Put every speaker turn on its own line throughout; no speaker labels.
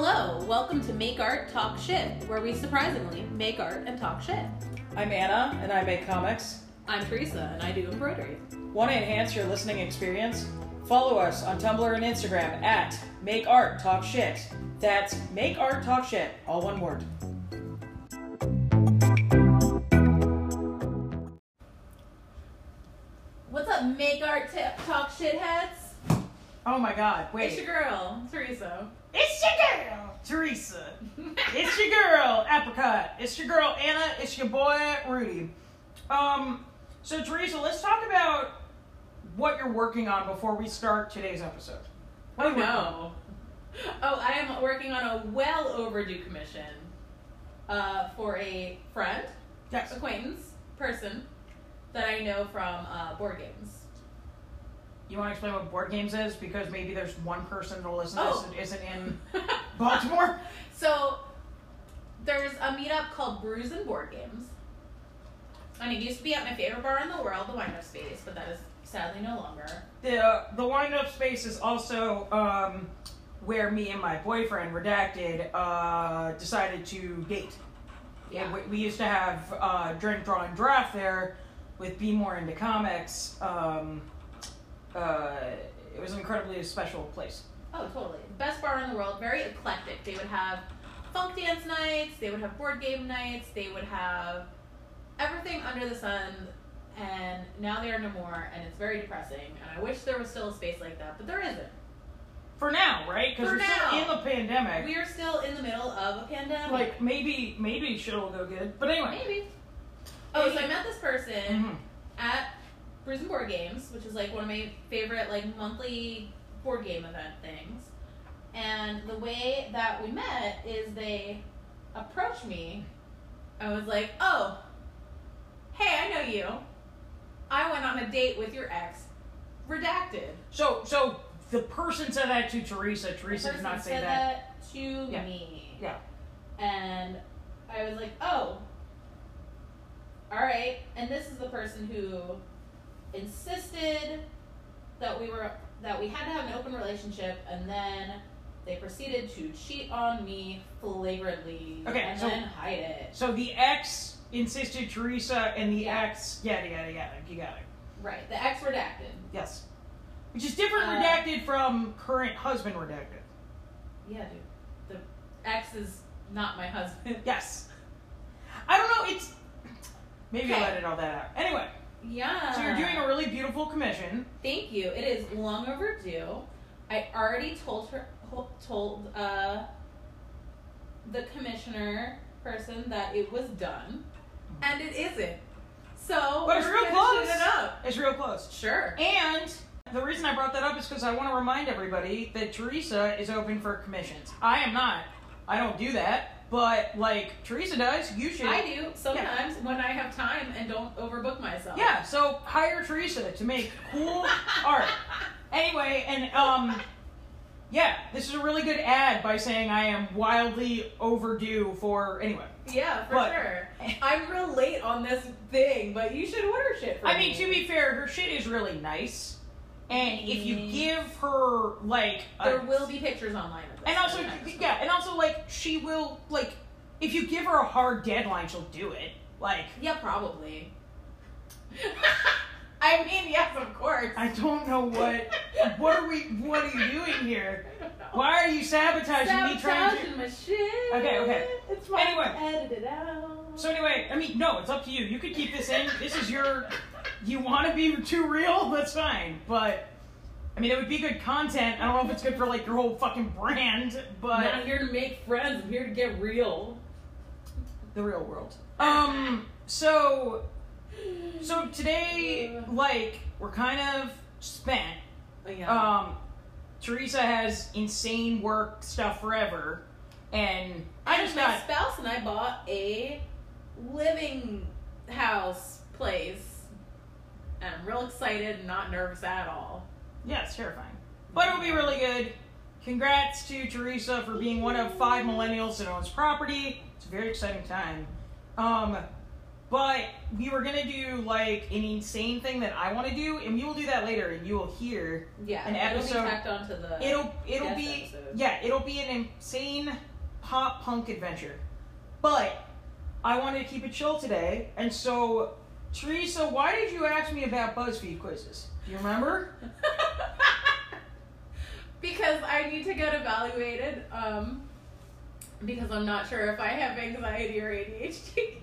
Hello, welcome to Make Art Talk Shit, where we surprisingly make art and talk shit.
I'm Anna, and I make comics.
I'm Teresa, and I do embroidery.
Want to enhance your listening experience? Follow us on Tumblr and Instagram at Make Art Talk Shit. That's Make Art Talk Shit, all one word.
What's up, Make Art Talk Shitheads?
Oh my god, wait.
It's your girl, Teresa.
It's your girl, Teresa. it's your girl, Apricot. It's your girl, Anna. It's your boy, Rudy. Um, so Teresa, let's talk about what you're working on before we start today's episode. What
Oh no. Oh, I am working on a well overdue commission uh, for a friend,
Yes.
acquaintance, person that I know from uh, board games.
You want to explain what board games is? Because maybe there's one person that'll listen to
Oh.
this that isn't in Baltimore.
So there's a meetup called Brews and Board Games. And it used to be at my favorite bar in the world, the Wind Up Space, but that is sadly no longer.
The uh, the wind up space is also um, where me and my boyfriend redacted uh, decided to date.
Yeah.
we, we used to have uh, drink draw and draft there with Be More Into Comics. Um, uh, it was an incredibly special place.
Oh, totally. Best bar in the world, very eclectic. They would have funk dance nights, they would have board game nights, they would have everything under the sun. And now they are no more, and it's very depressing. And I wish there was still a space like that, but there isn't.
For now, right? Because we're still in the pandemic.
We are still in the middle of a pandemic.
like maybe maybe shit will go good. But anyway.
maybe. Oh, so I met this person.
Mhm.
At Brews and Board Games, which is like one of my favorite like monthly board game event things. And the way that we met is they approached me. I was like, "Oh, hey, I know you. I went on a date with your ex. Redacted."
So so the person said that to Teresa. Teresa did not say
said
that.
that to
Yeah.
me.
Yeah.
And I was like, "Oh, all right." And this is the person who insisted that we were that we had to have an open relationship, and then they proceeded to cheat on me flagrantly
Okay,
and
so-
then hide it.
So the ex insisted Teresa, and the
Yeah.
ex yada yada yada. You got it.
Right, the ex redacted.
Yes. Which is different
Uh,
redacted from current husband redacted.
Yeah, dude. The ex is not my husband.
Yes. I don't know. It's maybe I'll
Okay.
edit all that out. Anyway,
Yeah.
so you're doing a really beautiful commission.
Thank you. It is long overdue. I already told her, told uh, the commissioner person that it was done, and it isn't. So
But it's real close.
It up.
It's real close.
Sure.
And the reason I brought that up is because I want to remind everybody that Teresa is open for commissions. I am not. I don't do that. But like Teresa does, you should.
I do sometimes when I have time and don't overbook myself.
Yeah, so hire Teresa to make cool art. Anyway, and um yeah, this is a really good ad by saying I am wildly overdue for anyway.
Yeah, for
But-
sure. I'm real late on this thing, but you should order shit for
I
me.
mean, to be fair, her shit is really nice. And if you
Mm.
give her like a,
there will be pictures online of this.
and also yeah, and also like she will like if you give her a hard deadline, she'll do it. Like
Yeah, probably. I mean, yes, of course.
I don't know what what are we what are you doing here? Why are you sabotaging me trying to
Sabotaging my shit.
Okay, okay.
It's fine.
Anyway.
edit it out.
So anyway, I mean, no, it's up to you. You could keep this in. This is your. You want to be too real? That's fine. But I mean, it would be good content. I don't know if it's good for like your whole fucking brand, but I'm
not here to make friends. I'm here to get real.
the real world. Um. So. So today, like, we're kind of spent.
Oh, yeah.
Um. Teresa has insane work stuff forever, and I just
my
got.
spouse and I bought a living house place, and I'm real excited and not nervous at all.
Yeah, it's terrifying. But it'll be really good. Congrats to Teresa for being one of five millennials that owns property. It's a very exciting time. Um, But we were gonna do like an insane thing that I want to do, and we will do that later, and you will hear.
Yeah,
An episode.
it'll be tacked onto the.
It'll it'll be
episode.
yeah, it'll be an insane pop punk adventure. But I wanted to keep it chill today, and so Teresa, why did you ask me about BuzzFeed quizzes? Do you remember?
because I need to get evaluated. Um, because I'm not sure if I have anxiety or ADHD.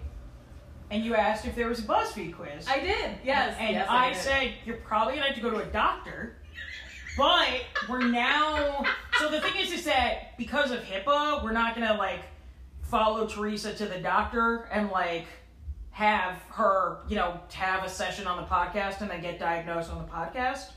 And you asked if there was a BuzzFeed quiz.
I did. Yes.
And
yes,
I,
did.
said you're probably gonna have to go to a doctor. But we're now. So the thing is, is that because of HIPAA, we're not gonna like follow Teresa to the doctor and like have her, you know, have a session on the podcast and then get diagnosed on the podcast.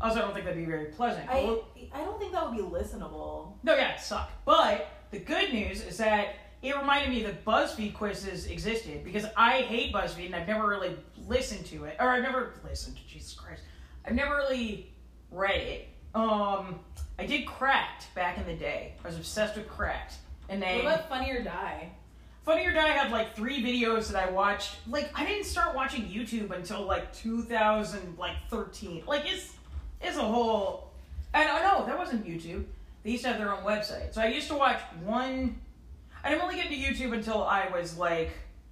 Also, I don't think that'd be very pleasant.
I, I don't think that would be listenable.
No, yeah, it sucked. But the good news is that it reminded me that BuzzFeed quizzes existed because I hate BuzzFeed and I've never really listened to it, or I've never listened to Jesus Christ. I've never really read it. Um, I did Cracked back in the day. I was obsessed with Cracked, and then
What about Funny or Die?
Funny or Die had like three videos that I watched. Like I didn't start watching YouTube until like 2013. like 13. Like it's it's a whole. And oh no, that wasn't YouTube. They used to have their own website. So I used to watch one. I didn't really get into YouTube until I was like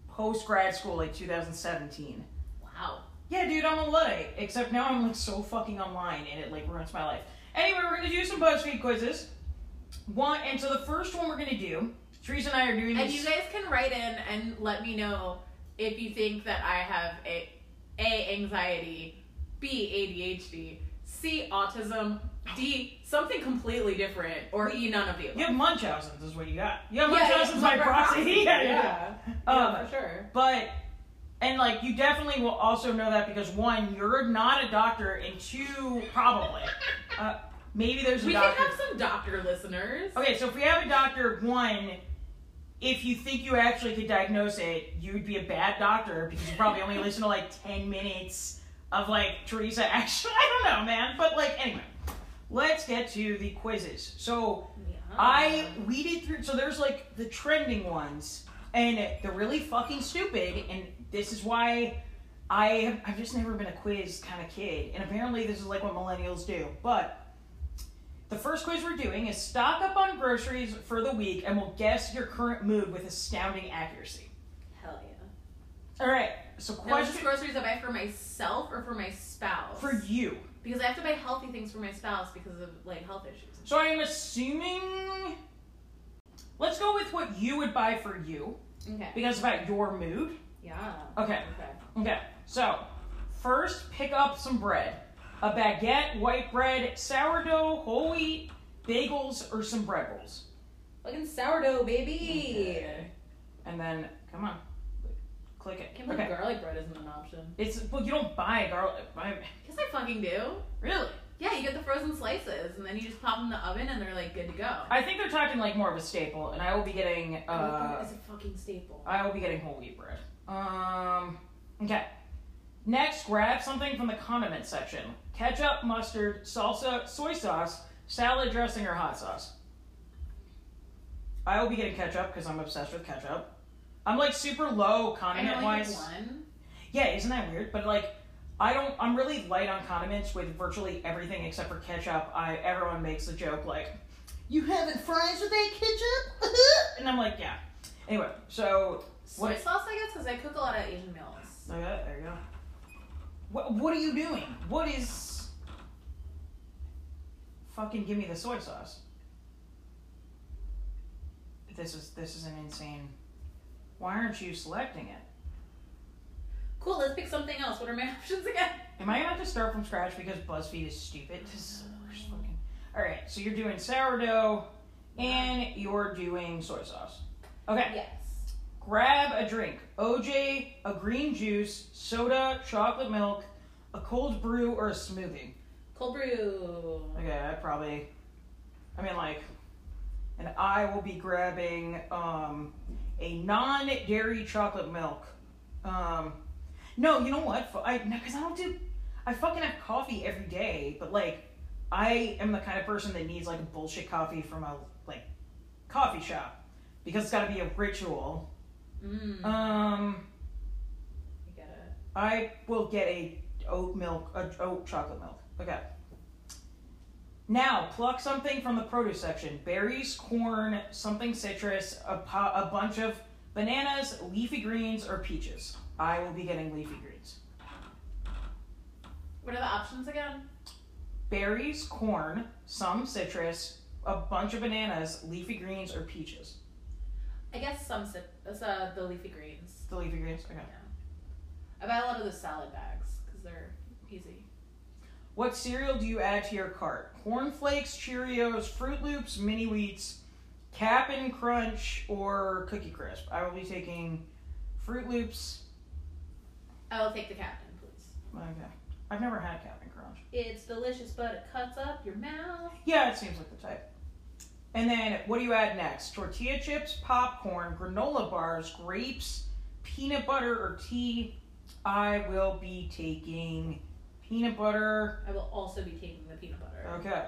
post grad school, like 2017.
Wow.
Yeah, dude, I'm a luddite. Except now I'm like so fucking online and it like ruins my life. Anyway, we're gonna do some BuzzFeed quizzes. One, and so the first one we're gonna do. Teresa and I are doing
And
this.
you guys can write in and let me know if you think that I have a A anxiety, B ADHD, C autism, D something completely different, or E none of the above.
You have Munchausen's, is what you got. You have Munchausen's
yeah,
by proxy. yeah, yeah.
Yeah,
Um,
yeah, for sure.
But, and like, you definitely will also know that because one, you're not a doctor, and two, probably, uh, maybe there's a
We can have some doctor listeners.
Okay, so if we have a doctor, one, if you think you actually could diagnose it, you would be a bad doctor because you probably only listen to like 10 minutes of like Teresa actually. I don't know, man. But like, anyway, let's get to the quizzes. So,
Yeah.
I weeded through. So there's like the trending ones, and they're really fucking stupid. And this is why I have, I've just never been a quiz kind of kid. And apparently this is like what millennials do. But the first quiz we're doing is stock up on groceries for the week, and we'll guess your current mood with astounding accuracy.
Hell yeah.
All right. So
Now, is this
question
groceries I buy for myself or for my spouse?
for you.
because I have to buy healthy things for my spouse because of like health issues.
So I am assuming. Let's go with what you would buy for you
Okay.
because about your mood.
Yeah.
Okay.
Okay.
Okay, so first pick up some bread. A baguette, white bread, sourdough, whole wheat, bagels, or some bread rolls.
Fucking sourdough, baby.
Okay. And then, come on, click it.
I can't
Okay.
garlic bread isn't an option.
It's well, you don't buy garlic. Buy,
Guess I fucking do.
really?
Yeah, you get the frozen slices and then you just pop them in the oven and they're like good to go.
I think they're talking like more of a staple, and I will be getting. Uh,
it's a fucking staple.
I will be getting whole wheat bread. Um. Okay. Next, grab something from the condiment section: ketchup, mustard, salsa, soy sauce, salad dressing, or hot sauce. I will be getting ketchup because I'm obsessed with ketchup. I'm like super low condiment wise. Yeah, isn't that weird? But like, I don't. I'm really light on condiments with virtually everything except for ketchup. I everyone makes the joke like, "You having fries with that ketchup?" and I'm like, yeah. Anyway, so
Soy
What-
sauce, I guess, because I cook a lot of Asian meals.
Oh, okay, there you go. What What are you doing? What is? Fucking give me the soy sauce. This is this is an insane. Why aren't you selecting it?
Cool, let's pick something else. What are my options again?
Am I gonna have to start from scratch because BuzzFeed is stupid? This is the worst fucking. All right, so you're doing sourdough, and you're doing soy sauce. Okay.
Yes.
Grab a drink. OJ, a green juice, soda, chocolate milk, a cold brew, or a smoothie.
Cold brew.
Okay, I probably. I mean, like. And I will be grabbing um, a non dairy chocolate milk. Um, no, you know what? I Because I don't do. I fucking have coffee every day, but like. I am the kind of person that needs like bullshit coffee from a like coffee shop because it's got to be a ritual.
Mm.
Um, I will get a oat milk, a oat chocolate milk. Okay. Now, pluck something from the produce section: berries, corn, something citrus, a, a bunch of bananas, leafy greens, or peaches. I will be getting leafy greens.
What are the options again?
Berries, corn, some citrus, a bunch of bananas, leafy greens, or peaches.
I guess some sit. That's uh, the leafy greens.
The leafy greens. Okay. Yeah.
I buy a lot of the salad bags because they're easy.
What cereal do you add to your cart? Corn Flakes, Cheerios, Froot Loops, Mini Wheats, Cap'n Crunch, or Cookie Crisp? I will be taking Froot Loops.
I will take the captain, please.
Okay. I've never had Cap'n Crunch.
It's delicious, but it cuts up your mouth.
Yeah, it seems like the type. And then what do you add next? Tortilla chips, popcorn, granola bars, grapes, peanut butter, or tea? I will be taking peanut butter.
I will also be taking the peanut butter.
Okay.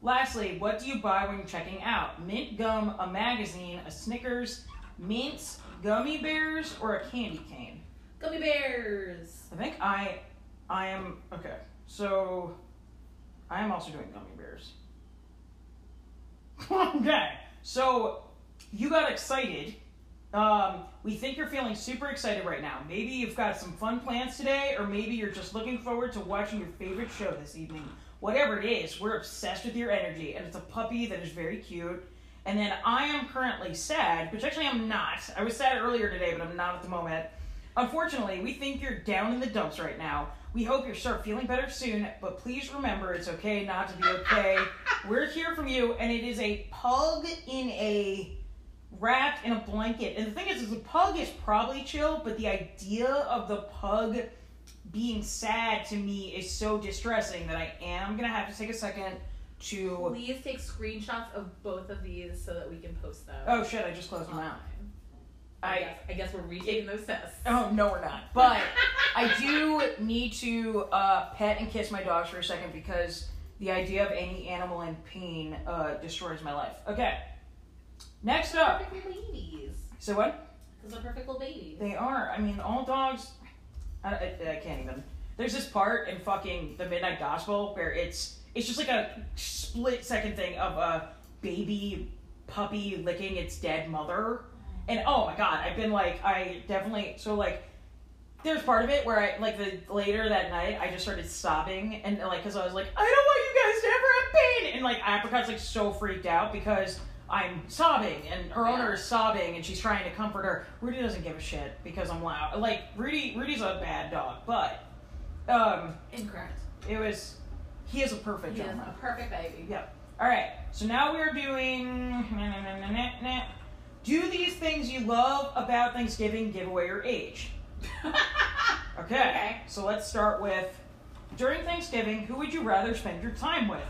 Lastly, what do you buy when you're checking out? Mint gum, a magazine, a Snickers, mints, gummy bears, or a candy cane?
Gummy bears.
I think I I am okay. So I am also doing gummy bears. okay. So you got excited. Um, we think you're feeling super excited right now. Maybe you've got some fun plans today, or maybe you're just looking forward to watching your favorite show this evening. Whatever it is, we're obsessed with your energy, and it's a puppy that is very cute. And then I am currently sad, which actually I'm not. I was sad earlier today, but I'm not at the moment. Unfortunately, we think you're down in the dumps right now. We hope you start feeling better soon, but please remember it's okay not to be okay. We're here from you, and it is a pug in a wrapped in a blanket. And the thing is, is the pug is probably chill, but the idea of the pug being sad to me is so distressing that I am gonna have to take a second to.
Please take screenshots of both of these so that we can post them.
Oh shit! I just closed my mouth.
I
I
guess, I guess we're retaking those tests.
oh no, we're not. But I do need to uh, pet and kiss my dogs for a second because the idea of any animal in pain uh, destroys my life. Okay. Next up.
perfect little babies.
So what?
Those are perfect little babies.
They are. I mean, all dogs. I, I, I can't even. There's this part in fucking the Midnight Gospel where it's it's just like a split second thing of a baby puppy licking its dead mother, and oh my god, I've been like, I definitely so like. There's part of it where I like the later that night I just started sobbing and like because I was like I don't want you guys to ever have pain and like Apricot's like so freaked out because I'm sobbing and her owner is sobbing and she's trying to comfort her. Rudy doesn't give a shit because I'm loud. Like Rudy, Rudy's a bad dog, but um,
Incorrect.
it was he is a perfect
He is a perfect baby.
Yeah. All right. So now we are doing. Nah, nah, nah. Do these things you love about Thanksgiving give away your age? Okay.
Okay.
So let's start with during Thanksgiving, who would you rather spend your time with?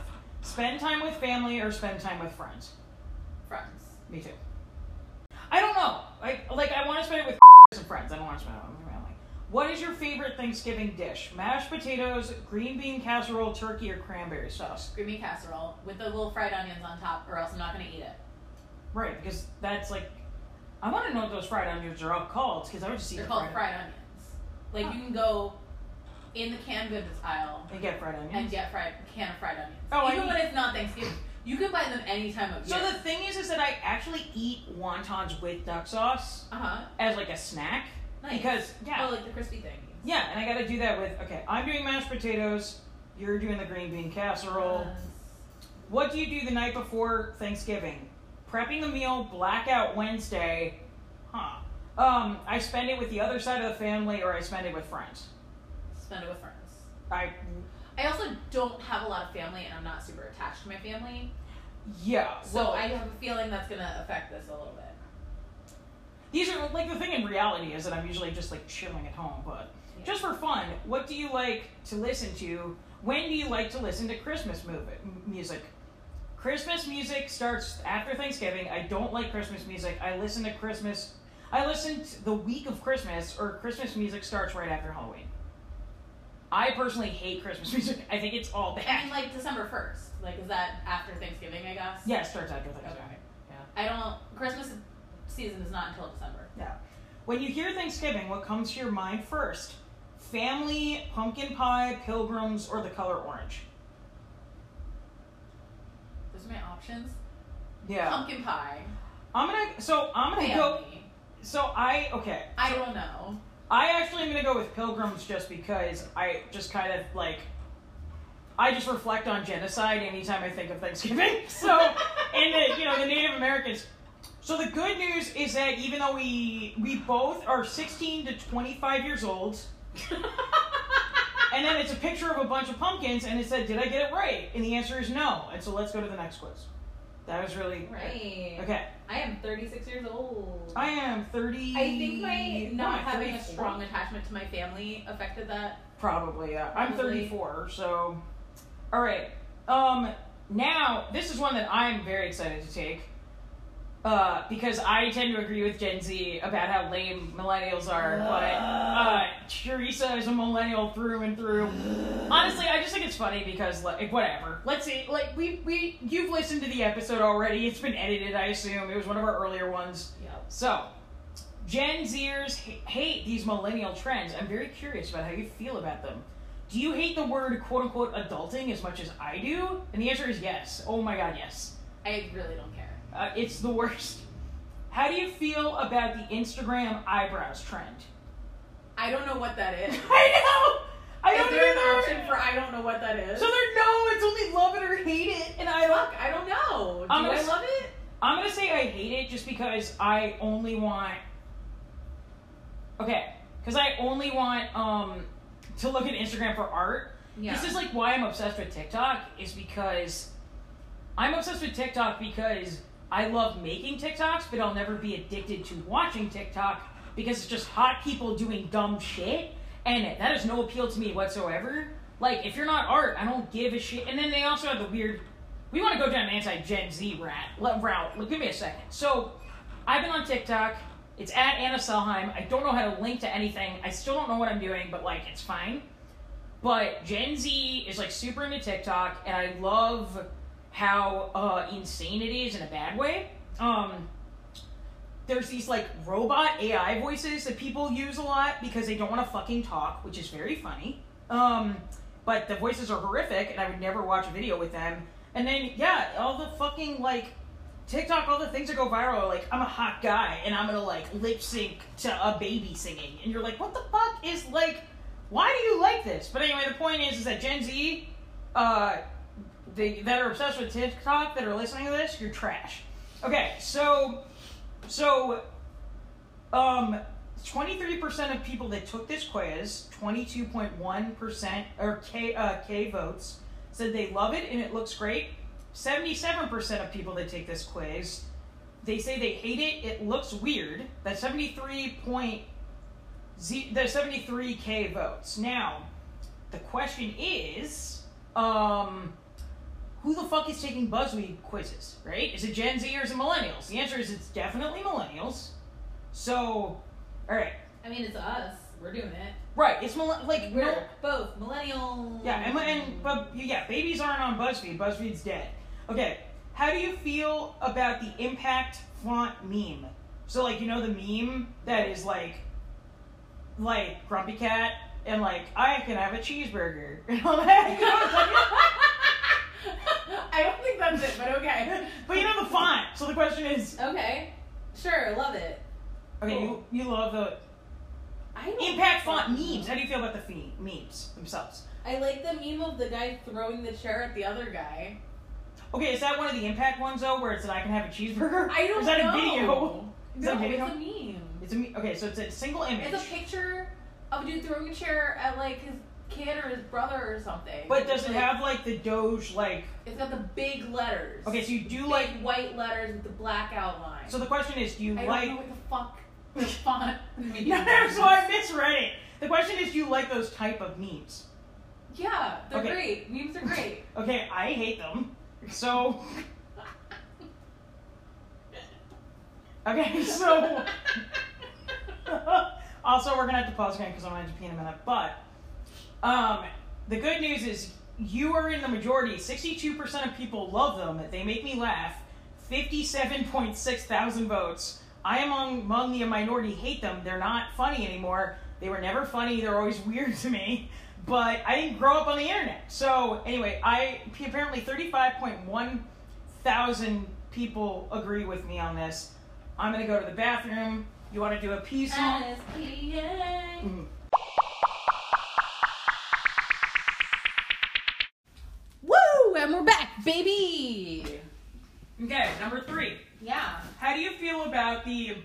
Spend time with family or spend time with friends?
Friends.
Me too. I don't know. Like, like I want to spend it with some friends. I don't want to spend it with my family. What is your favorite Thanksgiving dish? Mashed potatoes, green bean casserole, turkey, or cranberry sauce?
Green bean casserole with the little fried onions on top, or else I'm not gonna eat it.
Right, because that's like, I want to know what those fried onions are all called. Because I would just eat
They're
the
called
fried,
fried onions. Like you can go in the canned goods aisle
and get fried onions.
and get fried can of fried onions.
Oh, I
Even when it's not Thanksgiving, you can buy them any time of year.
so the thing is, is that I actually eat wontons with duck sauce
uh huh.
as like a snack.
Nice.
Because yeah,
Oh, like the crispy thing.
yeah, and I got to do that with. Okay, I'm doing mashed potatoes. You're doing the green bean casserole. What do you do the night before Thanksgiving? Prepping the meal, blackout Wednesday. Huh. Um, I spend it with the other side of the family or I spend it with friends.
Spend it with friends.
I
I also don't have a lot of family, and I'm not super attached to my family.
yeah.
So
well,
I have a feeling that's gonna affect this a little bit.
these are like the thing in reality is that I'm usually just like chilling at home, but
Yeah.
just for fun, what do you like to listen to? When do you like to listen to Christmas movie, music? Christmas music starts after Thanksgiving. I don't like Christmas music. I listen to Christmas. I listen to the week of Christmas, or Christmas music starts right after Halloween. I personally hate Christmas music. I think it's all bad.
I mean, like December first. Like, is that after Thanksgiving? I guess.
Yeah, it starts after
Okay.
Thanksgiving. Yeah.
I don't. Christmas season is not until December. Yeah.
When you hear Thanksgiving, what comes to your mind first? Family, pumpkin pie, pilgrims, or the color orange?
Those are my options.
Yeah.
Pumpkin pie.
I'm gonna. So I'm gonna go. So I okay.
I don't know.
I actually am gonna go with pilgrims just because I just kind of like. I just reflect on genocide anytime I think of Thanksgiving. So, and the you know the Native Americans. So the good news is that even though we we both are 16 to 25 years old, and then it's a picture of a bunch of pumpkins, and it said, "Did I get it right?" And the answer is no. And so let's go to the next quiz. That was really
right.
okay.
I am 36 years old.
I am 30.
I think my not having a strong attachment to my family affected that.
Probably, yeah. I'm 34, so. All right. Um. Now, this is one that I'm very excited to take. Uh, because I tend to agree with Gen Z about how lame millennials are, but uh, Teresa is a millennial through and through. Honestly, I just think it's funny because like whatever. Let's see, like we we you've listened to the episode already. It's been edited, I assume. It was one of our earlier ones.
Yep.
So, Gen Zers hate these millennial trends. I'm very curious about how you feel about them. Do you hate the word quote unquote adulting as much as I do? And the answer is yes. Oh my god, yes.
I really don't care.
Uh, it's the worst. How do you feel about the Instagram eyebrows trend?
I don't know what that is.
I know! I
is
don't
there an option for I don't know what that is?
So there, no, it's only love it or hate it, and I.
Fuck, I don't know. Do
I'm gonna
I love it?
I'm gonna say I hate it just because I only want. Okay, because I only want um to look at Instagram for art.
Yeah.
This is like why I'm obsessed with TikTok is because I'm obsessed with TikTok because I love making TikToks, but I'll never be addicted to watching TikTok because it's just hot people doing dumb shit, and that has no appeal to me whatsoever. Like, if you're not art, I don't give a shit. And then they also have the weird. We want to go down an anti-Gen Z rat route. Look, give me a second. So, I've been on TikTok. It's at Anna Selheim. I don't know how to link to anything. I still don't know what I'm doing, but like, it's fine. But Gen Z is like super into TikTok, and I love how uh, insane it is in a bad way. Um, there's these like robot AI voices that people use a lot because they don't want to fucking talk, which is very funny. Um, but the voices are horrific, and I would never watch a video with them. And then yeah, all the fucking like TikTok, all the things that go viral are like I'm a hot guy and I'm gonna like lip sync to a baby singing, and you're like, what the fuck is like? Why do you like this? But anyway, the point is, is that Gen Z, uh, they, that are obsessed with TikTok, that are listening to this, you're trash. Okay, so, so, um, 23% of people that took this quiz, 22.1% or K, uh, K votes, said they love it and it looks great. 77% of people that take this quiz, they say they hate it, it looks weird. That's 73 point Z, there's 73k votes. Now, the question is, um, who the fuck is taking BuzzFeed quizzes, right? Is it Gen Z or is it millennials? The answer is it's definitely millennials. So, all right,
I mean, it's us. We're doing it.
right? It's millen- like
We're
no,
both millennial.
yeah, and, and but yeah, babies aren't on BuzzFeed. BuzzFeed's dead. Okay, how do you feel about the impact font meme? So like you know the meme that is like like Grumpy Cat and like I can have a cheeseburger and all that. You know what I'm talking
I don't think that's it, but okay.
but you know the font. So the question is,
Okay. Sure, love it.
okay, you you love the
I don't
impact font memes. How do you feel about the fe- memes themselves?
I like the meme of the guy throwing the chair at the other guy.
Okay, is that one of the impact ones though, where it's that I can have a cheeseburger?
I don't
Is that
know.
a video? Is that
no,
a video?
it's a meme.
It's a me- okay, so it's a single image.
It's a picture of a dude throwing a chair at like his kid or his brother or something.
But does it
Like,
have like the Doge like?
It's got the big letters.
Okay, so you do
big
like.
white letters with the black outline.
So the question is, do you like.
I
like?
don't know what the fuck the font.
No, so I misread it. The question is, do you like those type of memes?
Yeah, they're
Okay.
great. Memes are great.
Okay, I hate them. So. Okay, so. also, we're gonna have to pause again because I'm gonna have to pee in a minute. But, um, the good news is you are in the majority. 62% of people love them. They make me laugh. 57.6 thousand votes. I am among among the minority hate them. They're not funny anymore. They were never funny. They're always weird to me. But I didn't grow up on the internet. So anyway, I apparently 35.1 thousand people agree with me on this. I'm gonna go to the bathroom. You want to do a pee song?
Baby.
Okay, number three.
Yeah.
How do you feel about the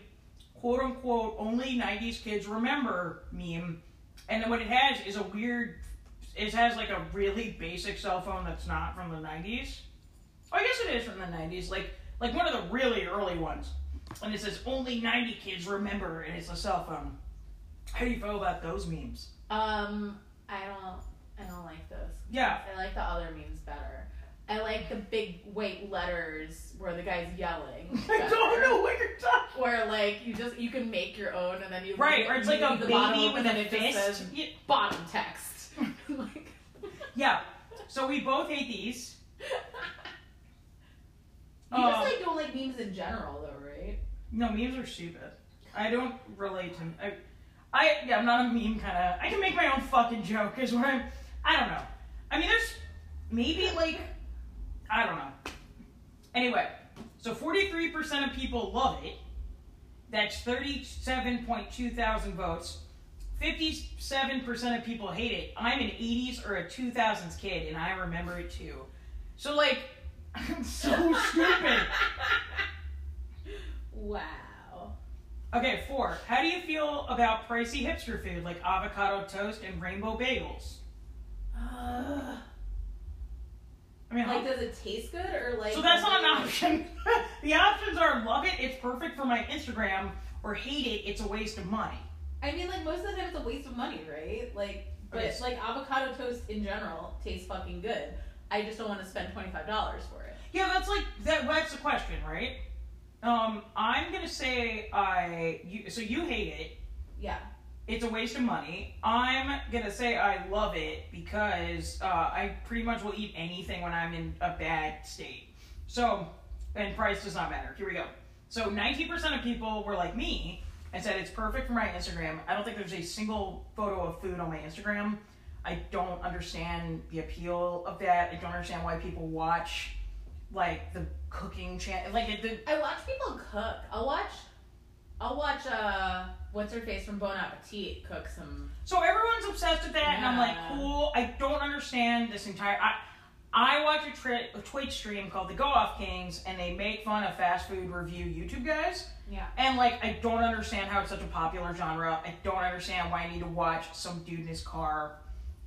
quote unquote only 90s kids remember meme? And then what it has is a weird, it has like a really basic cell phone that's not from the 90s. Oh, I guess it is from the 90s, like like one of the really early ones. And it says only 90 kids remember, and it's a cell phone. How do you feel about those memes?
Um, I don't. I don't like those.
Yeah,
I like the other memes better. I like the big white letters where the guy's yelling.
I don't know what you're talking.
Where like you just you can make your own and then you
Right, or it's like a
the bottom
baby with
and
a fist.
says
Yeah.
bottom text. like,
Yeah. So we both hate these.
you just um, like don't like memes in general though, right?
No, memes are stupid. I don't relate to. I, I yeah, I'm not a meme kind of. I can make my own fucking joke. Is what I'm. I don't know. I mean, there's maybe like I don't know. Anyway, so 43% of people love it. That's 37.2 thousand votes. 57% of people hate it. I'm an 80s or a 2000s kid, and I remember it too. So like, I'm so stupid.
wow.
Okay, four. How do you feel about pricey hipster food like avocado toast and rainbow bagels?
Uh,
I mean,
like, does it taste good or like?
so that's not an option. the options are love it, it's perfect for my Instagram, or hate it, it's a waste of money.
I mean, like most of the time, it's a waste of money, right? Like, but
Okay.
like avocado toast in general tastes fucking good. I just don't want to spend twenty five dollars for it.
Yeah, that's like that. That's the question, right? Um, I'm gonna say I. You, so you hate it.
Yeah.
It's a waste of money. I'm gonna say I love it because uh, I pretty much will eat anything when I'm in a bad state. So, and price does not matter. Here we go. So, 90% of people were like me and said it's perfect for my Instagram. I don't think there's a single photo of food on my Instagram. I don't understand the appeal of that. I don't understand why people watch like the cooking channel. Like the,
I watch people cook. I'll watch. I'll watch. Uh, what's her face from Bon Appetit cook some.
So everyone's obsessed with that, and I'm like, cool. I don't understand this entire. I I watch a, tri- a Twitch stream called the Go Off Kings, and they make fun of fast food review YouTube guys.
Yeah.
And like, I don't understand how it's such a popular genre. I don't understand why I need to watch some dude in his car.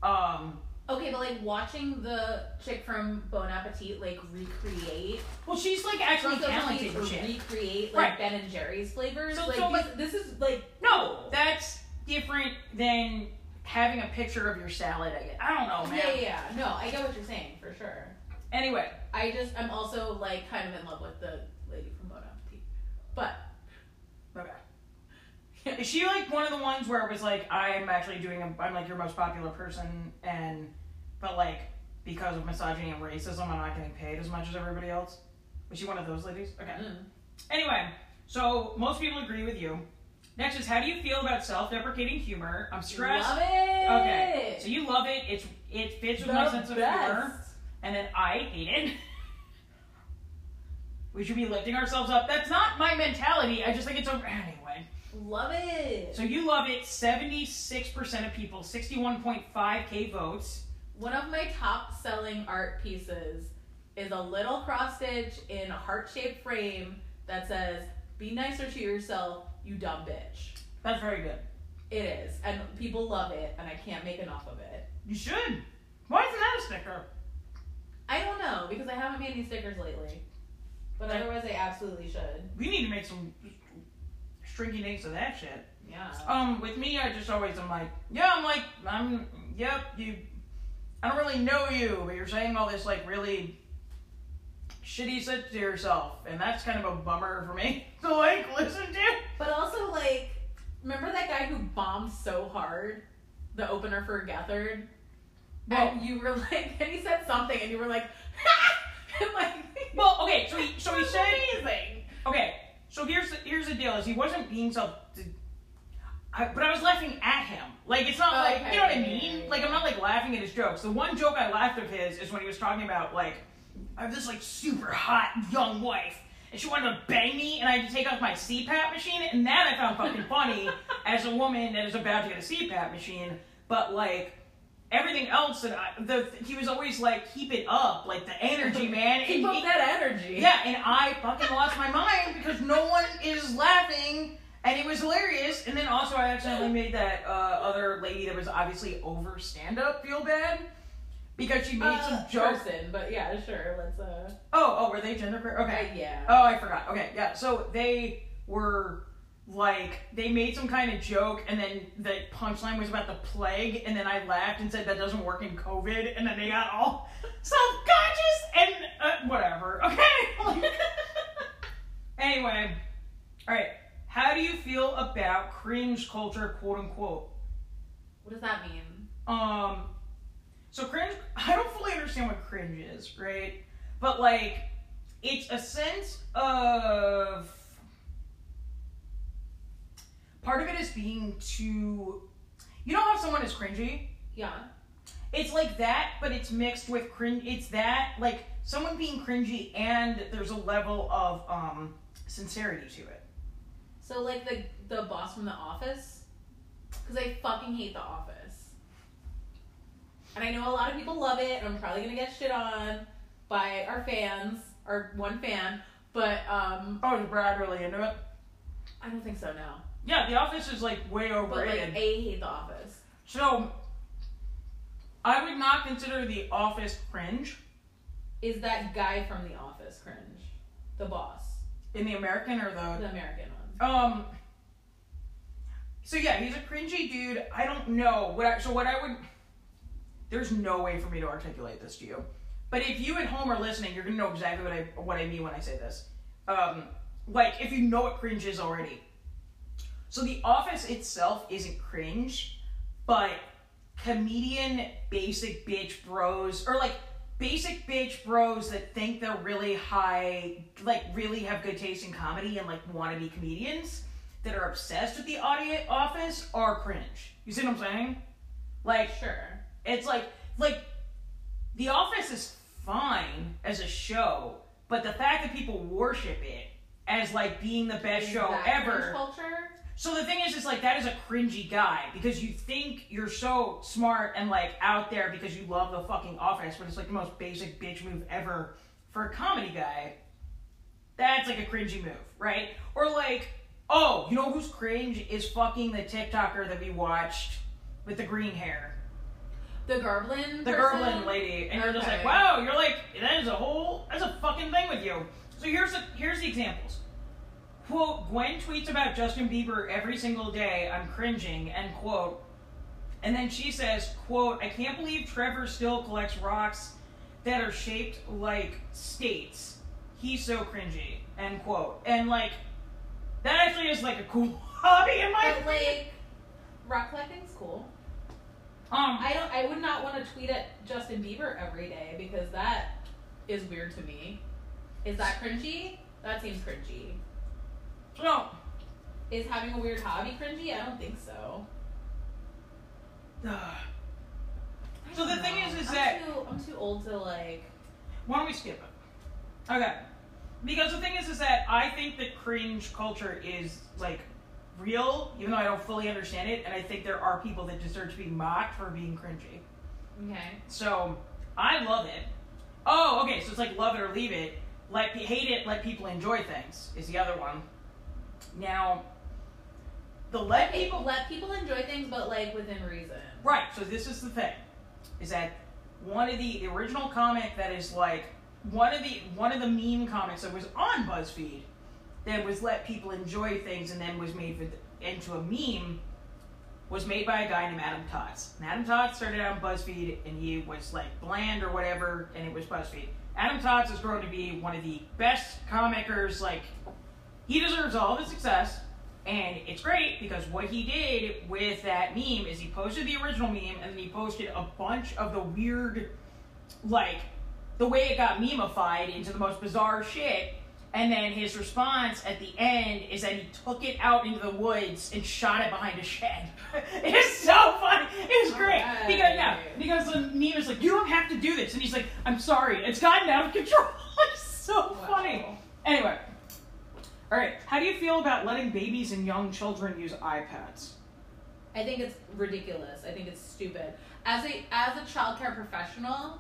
Um,
Okay, but like watching the chick from Bon Appetit like recreate.
well, she's like actually talented
Jones
and shit.
recreate like
Right.
Ben and Jerry's flavors.
So-
like,
so, like-
this is like
No, that's different than having a picture of your salad. I, I don't know, man.
yeah, yeah, yeah. No, I get what you're saying for sure.
Anyway,
I just I'm also like kind of in love with the lady from Bon Appetit, but
okay. Is she like one of the ones where it was like I'm actually doing a, I'm like your most popular person and but like because of misogyny and racism I'm not getting paid as much as everybody else? Was she one of those ladies? Okay.
mm.
Anyway, so most people agree with you. Next is how do you feel about self-deprecating humor? I'm stressed.
love it.
Okay. So you love it. It's it fits with my
The
sense of
best.
humor. And then I hate it. we should be lifting ourselves up. That's not my mentality. I just think it's over anyway.
Love it.
So you love it. Seventy-six percent of people, sixty-one point five k votes.
One of my top selling art pieces is a little cross stitch in a heart shaped frame that says, Be nicer to yourself, you dumb bitch.
That's very good.
It is. And people love it, and I can't make enough of it.
You should. Why isn't that a sticker?
I don't know, because I haven't made any stickers lately. But otherwise, I absolutely should.
We need to make some stringy names of that shit.
Yeah.
Um, with me, I just always am like, yeah, I'm like, I'm, yep, you. I don't really know you, but you're saying all this like really shitty shit to yourself, and that's kind of a bummer for me to like listen to.
But also, like, remember that guy who bombed so hard, the opener for Gethard?
Well-
and you were like, and he said something, and you were like, and like,
Well, okay, so he, so he said,
amazing.
okay, So here's the here's the deal: is he wasn't being self. I, but I was laughing at him. Like it's not like you know what I mean. Like I'm not like laughing at his jokes. The one joke I laughed of his is when he was talking about like I have this like super hot young wife and she wanted to bang me and I had to take off my CPAP machine and that I found fucking funny as a woman that is about to get a CPAP machine. But like everything else that I, the he was always like keep it up like the energy man.
Keep
And
up
he-
that energy.
yeah, and I fucking lost my mind because no one is laughing, and it was hilarious. And then also, I accidentally made that uh, other lady that was obviously over stand up feel bad because she made
Uh,
some jokes.
person, but yeah, sure. Let's uh.
Oh, oh, were they genderqueer? Okay.
uh, yeah.
Oh, I forgot. Okay, yeah. So they were like they made some kind of joke, and then the punchline was about the plague, and then I laughed and said that doesn't work in COVID, and then they got all self-conscious and uh, whatever. Okay. anyway, all right. How do you feel about cringe culture, quote unquote?
what does that mean?
Um, so cringe, I don't fully understand what cringe is, right? But like, it's a sense of part of it is being too. You know how someone is cringy?
Yeah.
It's like that, but it's mixed with cringe. It's that like someone being cringy, and there's a level of um sincerity to it.
So like the the boss from The Office, because I fucking hate The Office. And I know a lot of people love it. and I'm probably gonna get shit on by our fans, our one fan. But um,
Oh, is Brad really into it?
I don't think so now.
Yeah, The Office is like way
But
overrated.
like, I hate The Office.
So, I would not consider The Office cringe
Is that guy from The Office cringe? The boss,
in the American or the
the American one.
um. So yeah, he's a cringy dude. I don't know what. I, so what I would. There's no way for me to articulate this to you, but if you at home are listening, you're gonna know exactly what I what I mean when I say this. Um, like if you know what cringe is already. So The Office itself isn't cringe, but comedian basic bitch bros or like basic bitch bros that think they're really high like really have good taste in comedy and like want to be comedians that are obsessed with the audio office are cringe you see what i'm saying like
Sure.
it's like like the office is fine as a show but the fact that people worship it as like being the best
Is
show ever
culture.
So the thing is, is like that is a cringy guy because you think you're so smart and like out there because you love the fucking office, but it's like the most basic bitch move ever for a comedy guy. That's like a cringy move, right? Or like, oh, you know who's cringe is fucking the TikToker that we watched with the green hair,
The Garblin.
the
person?
Gerblin lady, and you're just like, wow, you're like that is a whole that's a fucking thing with you. So here's the here's the examples. Quote, Gwen tweets about Justin Bieber every single day. I'm cringing, end quote. And then she says, quote, I can't believe Trevor still collects rocks that are shaped like states. He's so cringy, end quote. And like, that actually is like a cool hobby in my
But like, rock collecting's cool.
um
I don't. I would not want to tweet at Justin Bieber every day because that is weird to me. Is that cringy? That seems cringy.
No.
Is having a weird hobby cringy? I don't think so.
So the thing is, is
I'm
that-
too, I'm too old to like.
Why don't we skip it? Okay. Because the thing is, is that I think that cringe culture is like real, even though I don't fully understand it, and I think there are people that deserve to be mocked for being cringy.
Okay.
So I love it. Oh, okay. So it's like love it or leave it. Let hate it. Let people enjoy things is the other one. Now, the let people
let people enjoy things, but like within reason.
Right. So this is the thing, is that one of the, the original comic that is like one of the one of the meme comics that was on BuzzFeed that was let people enjoy things and then was made with, into a meme was made by a guy named Adam Tots. And Adam Tots started out on BuzzFeed and he was like bland or whatever, and it was BuzzFeed. Adam Tots has grown to be one of the best comicers. Like he deserves all the success. And it's great because what he did with that meme is he posted the original meme and then he posted a bunch of the weird, like, the way it got memeified into the most bizarre shit. And then his response at the end is that he took it out into the woods and shot it behind a shed. it's so funny. It was great.
Alright.
Because yeah, because the meme is like, you don't have to do this, and he's like, I'm sorry, it's gotten out of control. it's so
Wow.
funny. Anyway, all right. How do you feel about letting babies and young children use iPads?
I think it's ridiculous. I think it's stupid. As a as a childcare professional,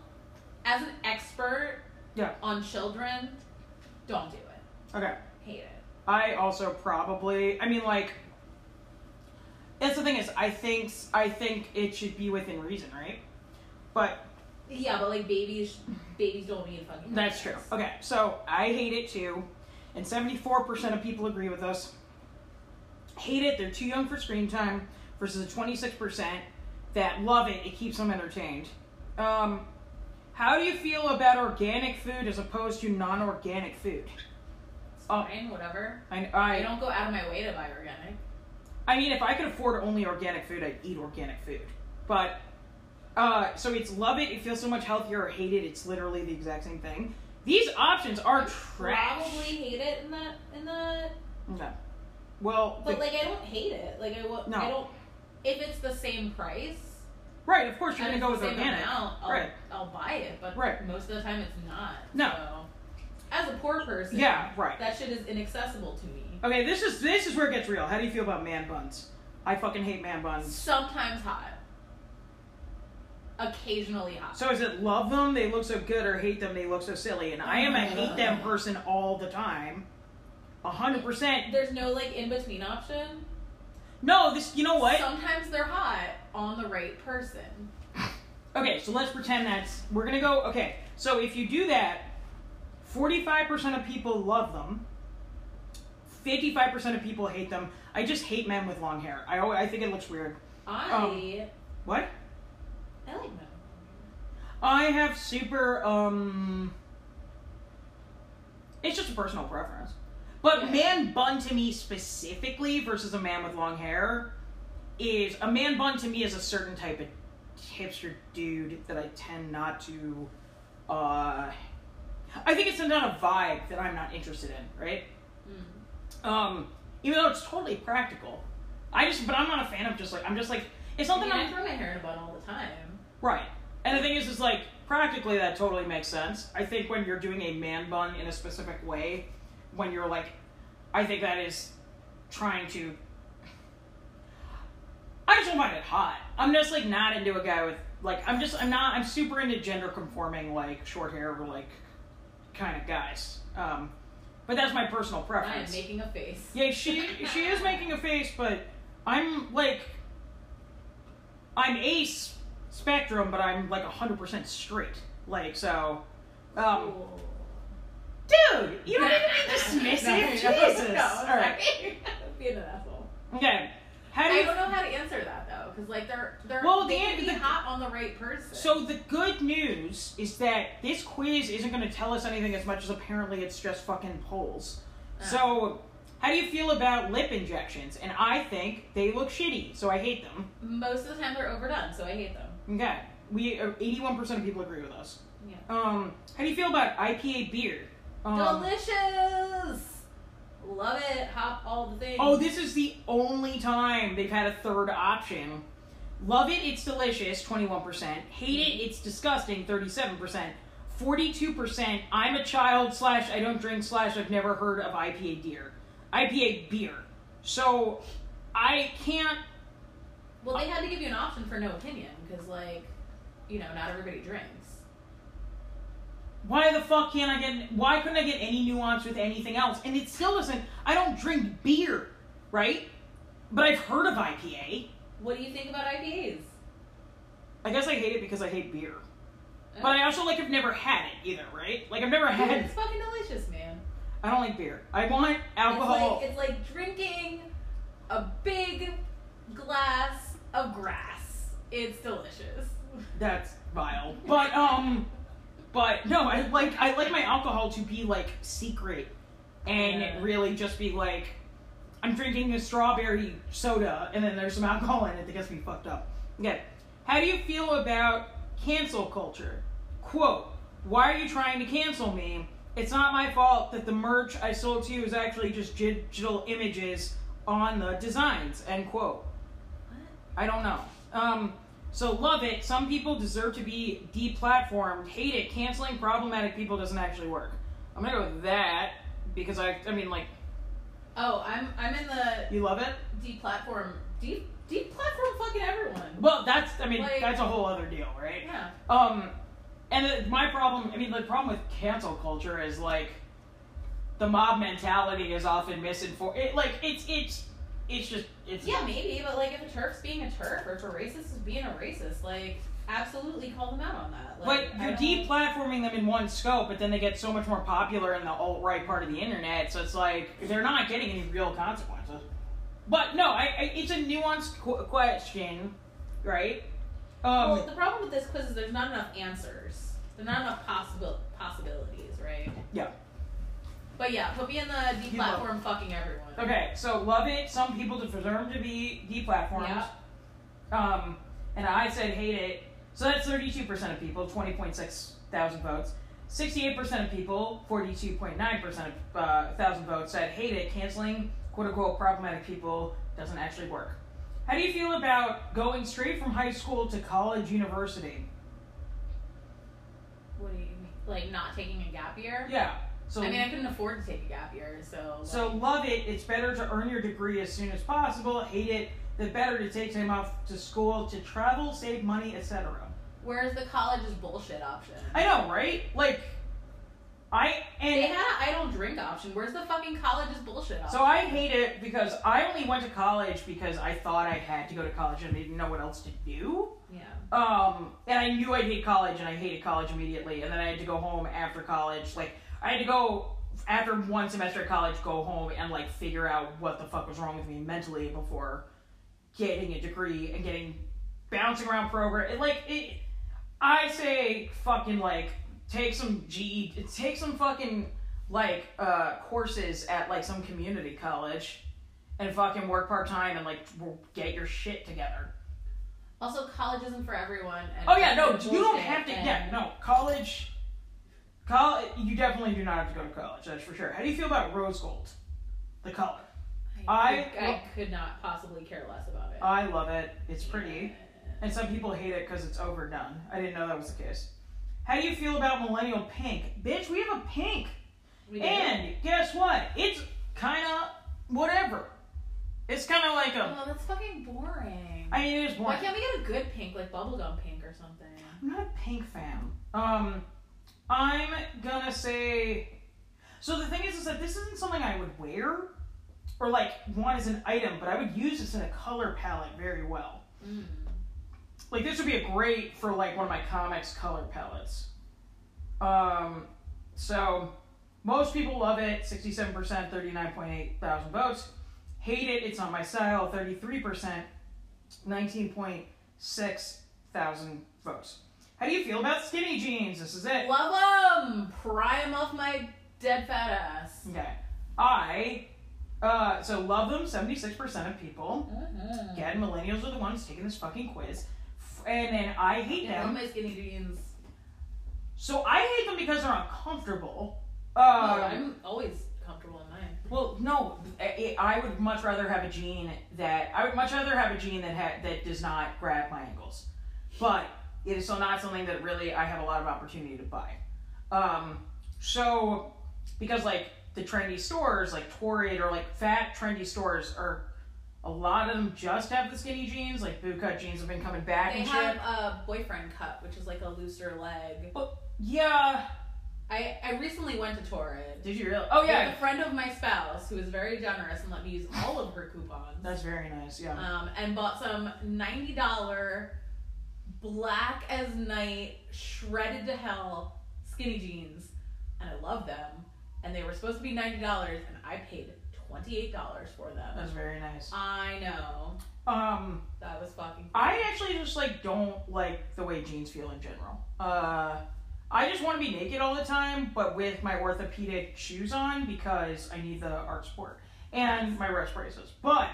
as an expert
Yeah.
on children, don't do it.
Okay.
Hate it.
I also probably. I mean, like. That's the thing is, I think I think it should be within reason, right? But
Yeah, but like babies, babies don't need fucking.
That's true. Okay, so I hate it too, and 74% of people agree with us. Hate it, they're too young for screen time, versus the 26% that love it, it keeps them entertained. Um, how do you feel about organic food as opposed to non organic food?
It's fine, whatever.
I,
I
I,
don't go out of my way to buy organic.
I mean, if I could afford only organic food, I'd eat organic food. But, uh, so it's love it, it feels so much healthier, or hate it, it's literally the exact same thing. These options are trash.
Probably hate it in that in the
No. Well,
But
the-
like I don't hate it. Like I won't.
No.
I don't. If it's the same price,
right, of course you're gonna go with
the same
organic.
amount, I'll,
Right.
I'll buy it. But
Right.
most of the time, it's not.
No.
So, as a poor person,
Yeah, right.
that shit is inaccessible to me.
Okay, this is this is where it gets real. How do you feel about man buns? I fucking hate man buns.
Sometimes hot. Occasionally hot.
So is it love them, they look so good, or hate them, they look so silly? And I am a mm-hmm. hate them person all the time. A hundred percent.
There's no like in between option.
No, this. You know what?
Sometimes they're hot on the right person.
Okay, so let's pretend that's. We're gonna go. Okay, so if you do that, forty-five percent of people love them. Fifty-five percent of people hate them. I just hate men with long hair. I al- I think it looks weird.
I um,
What?
I like.
I have super um it's just a personal preference. But
Yeah.
man bun to me specifically versus a man with long hair is a man bun to me is a certain type of hipster dude that I tend not to uh I think it's not a vibe that I'm not interested in, right?
Mm.
Um even though it's totally practical. I just but I'm not a fan of just like I'm just like it's
I,
something
mean, I
I'm
throw my hair in a bun all the time.
Right. And the thing is, is like practically that totally makes sense. I think when you're doing a man bun in a specific way, when you're like, I think that is trying to. I just don't find it hot. I'm just like not into a guy with like I'm just I'm not I'm super into gender conforming like short hair or like kind of guys. Um, but that's my personal preference.
making a face.
Yeah, she she is making a face, but I'm like I'm ace spectrum, but I'm like hundred percent straight. Like so, um, dude, you don't even be dismissive.
No,
Jesus.
No,
All right.
Being an asshole.
Okay. How do you, I
don't know how to answer that though, because like they're they're
Well,
they
the-
can be
the-
hot on the right person.
So the good news is that this quiz isn't going to tell us anything as much as apparently it's just fucking polls.
Uh.
So, how do you feel about lip injections? And I think they look shitty, so I hate them.
most of the time they're overdone, so I hate them.
Okay, we uh, eighty-one percent of people agree with us.
Yeah.
Um, how do you feel about IPA beer? Um,
Delicious. Love it. Hop all the things.
oh, this is the only time they've had a third option. Love it, it's delicious, twenty-one percent. Hate it, it's disgusting, thirty-seven percent. Forty-two percent. I'm a child slash I don't drink slash I've never heard of IPA beer. IPA beer. So I can't.
Well, they had to give you an option for no opinion because, like, you know, not everybody drinks.
Why the fuck can't I get? Why couldn't I get any nuance with anything else? And it still doesn't. I don't drink beer, right? But I've heard of IPA.
What do you think about IPAs?
I guess I hate it because I hate beer. Oh. But I also like have never had it either, right? Like I've never had.
it's fucking delicious, man.
I don't like beer. I want alcohol.
It's like, it's like drinking a big glass of grass. It's delicious.
That's vile. But um, but no, I like I like my alcohol to be like secret, and
Yeah.
really just be like, I'm drinking a strawberry soda, and then there's some alcohol in it that gets me fucked up. Okay, how do you feel about cancel culture? Quote: Why are you trying to cancel me? it's not my fault that the merch I sold to you is actually just digital images on the designs. End quote. I don't know. Um, so love it. Some people deserve to be deplatformed. Hate it. Canceling problematic people doesn't actually work. I'm gonna go with that because I, I mean, like,
Oh, I'm I'm in the
you love it.
deplatform deep deplatform fucking everyone.
Well, that's, I mean,
Like-
that's a whole other deal, right?
Yeah.
Um, and the, my problem, I mean, the problem with cancel culture is like the mob mentality is often misinformed. It, like it's it's it's just it's
Yeah, maybe, but like if a TERF's being a TERF or if a racist is being a racist, like absolutely call them out on that. Like,
But you're deplatforming them in one scope, but then they get so much more popular in the alt right part of the internet. So it's like they're not getting any real consequences. But no, I, I it's a nuanced qu- question, right? Um,
well, the problem with this quiz is there's not enough answers. There's not enough possible possibilities, right?
Yeah.
But yeah, put me in the
You love-
deplatform fucking everyone.
okay, so love it. Some people deserve to be deplatformed.
Yeah.
Um, and I said hate it. So that's 32% of people, 20.6 thousand votes. 68% of people, 42.9% of uh, thousand votes, said hate it. Canceling quote unquote problematic people doesn't actually work. How do you feel about going straight from high school to college, university?
What do you mean? Like not taking a gap year?
Yeah. So
I mean, I couldn't afford to take a gap year, so.
So love it. It's better to earn your degree as soon as possible. Hate it. The better to take time off to school to travel, save money, etc.
where's the college's bullshit option?
I know, right? Like, I
They
and
had an I don't drink option. Where's the fucking college's bullshit option?
so I hate it because I only went to college because I thought I had to go to college and I didn't know what else to do.
Yeah.
Um, and I knew I'd hate college, and I hated college immediately. And then I had to go home after college. Like I had to go after one semester of college, go home and like figure out what the fuck was wrong with me mentally before getting a degree and getting bouncing around program. It, like it, I say fucking like take some GE, take some fucking like uh courses at like some community college. And fucking work part time and like get your shit together.
Also, college isn't for everyone. And
Oh yeah, no, you don't have to. Yeah, no, college. College, you definitely do not have to go to college. That's for sure. How do you feel about rose gold, the color?
I,
I-
could, I could not possibly care less about it.
I love it. It's pretty, and some people hate it because it's overdone. I didn't know that was the case. How do you feel about millennial pink, bitch? We have a pink,
We do.
and guess what? It's kind of whatever. It's kind of like a.
oh, that's fucking boring.
I mean, it is
Why
boring.
can't we get a good pink, like bubblegum pink or something?
I'm not a pink fan. Um, I'm gonna say. So the thing is, is that this isn't something I would wear, or like want as an item, but I would use this in a color palette very well.
Mm.
Like this would be a great for like one of my comics color palettes. Um, so most people love it. Sixty-seven percent, thirty-nine point eight thousand votes. Hate it. It's not my style. Thirty-three percent, nineteen point six thousand votes. How do you feel about skinny jeans? This is it.
Love them. Pry them off my dead fat ass.
Okay. I uh so love them 76% of people.
Mhm.
Again, millennials are the ones taking this fucking quiz. And then I hate
Yeah,
them.
my skinny jeans.
So I hate them because they're uncomfortable. Um,
I'm always comfortable in mine.
well, no, I, I would much rather have a jean that I would much rather have a jean that ha- that does not grab my ankles, but it is still not something that really I have a lot of opportunity to buy. Um, so because like the trendy stores like Torrid or like fat trendy stores are a lot of them just have the skinny jeans like bootcut jeans have been coming back
They
and
have
shit.
a boyfriend cut, which is like a looser leg.
Yeah,
I, I recently went to Torrid.
did you really? Oh yeah, with
a friend of my spouse who was very generous and let me use all of her coupons.
that's very nice. Yeah.
um, and bought some ninety dollar black as night shredded to hell skinny jeans, and I love them. And they were supposed to be ninety dollars, and I paid twenty eight dollars for them.
That's very nice.
I know
Um,
that was fucking.
I actually just like don't like the way jeans feel in general. Uh, I just want to be naked all the time, but with my orthopedic shoes on because I need the arch support and my wrist braces. But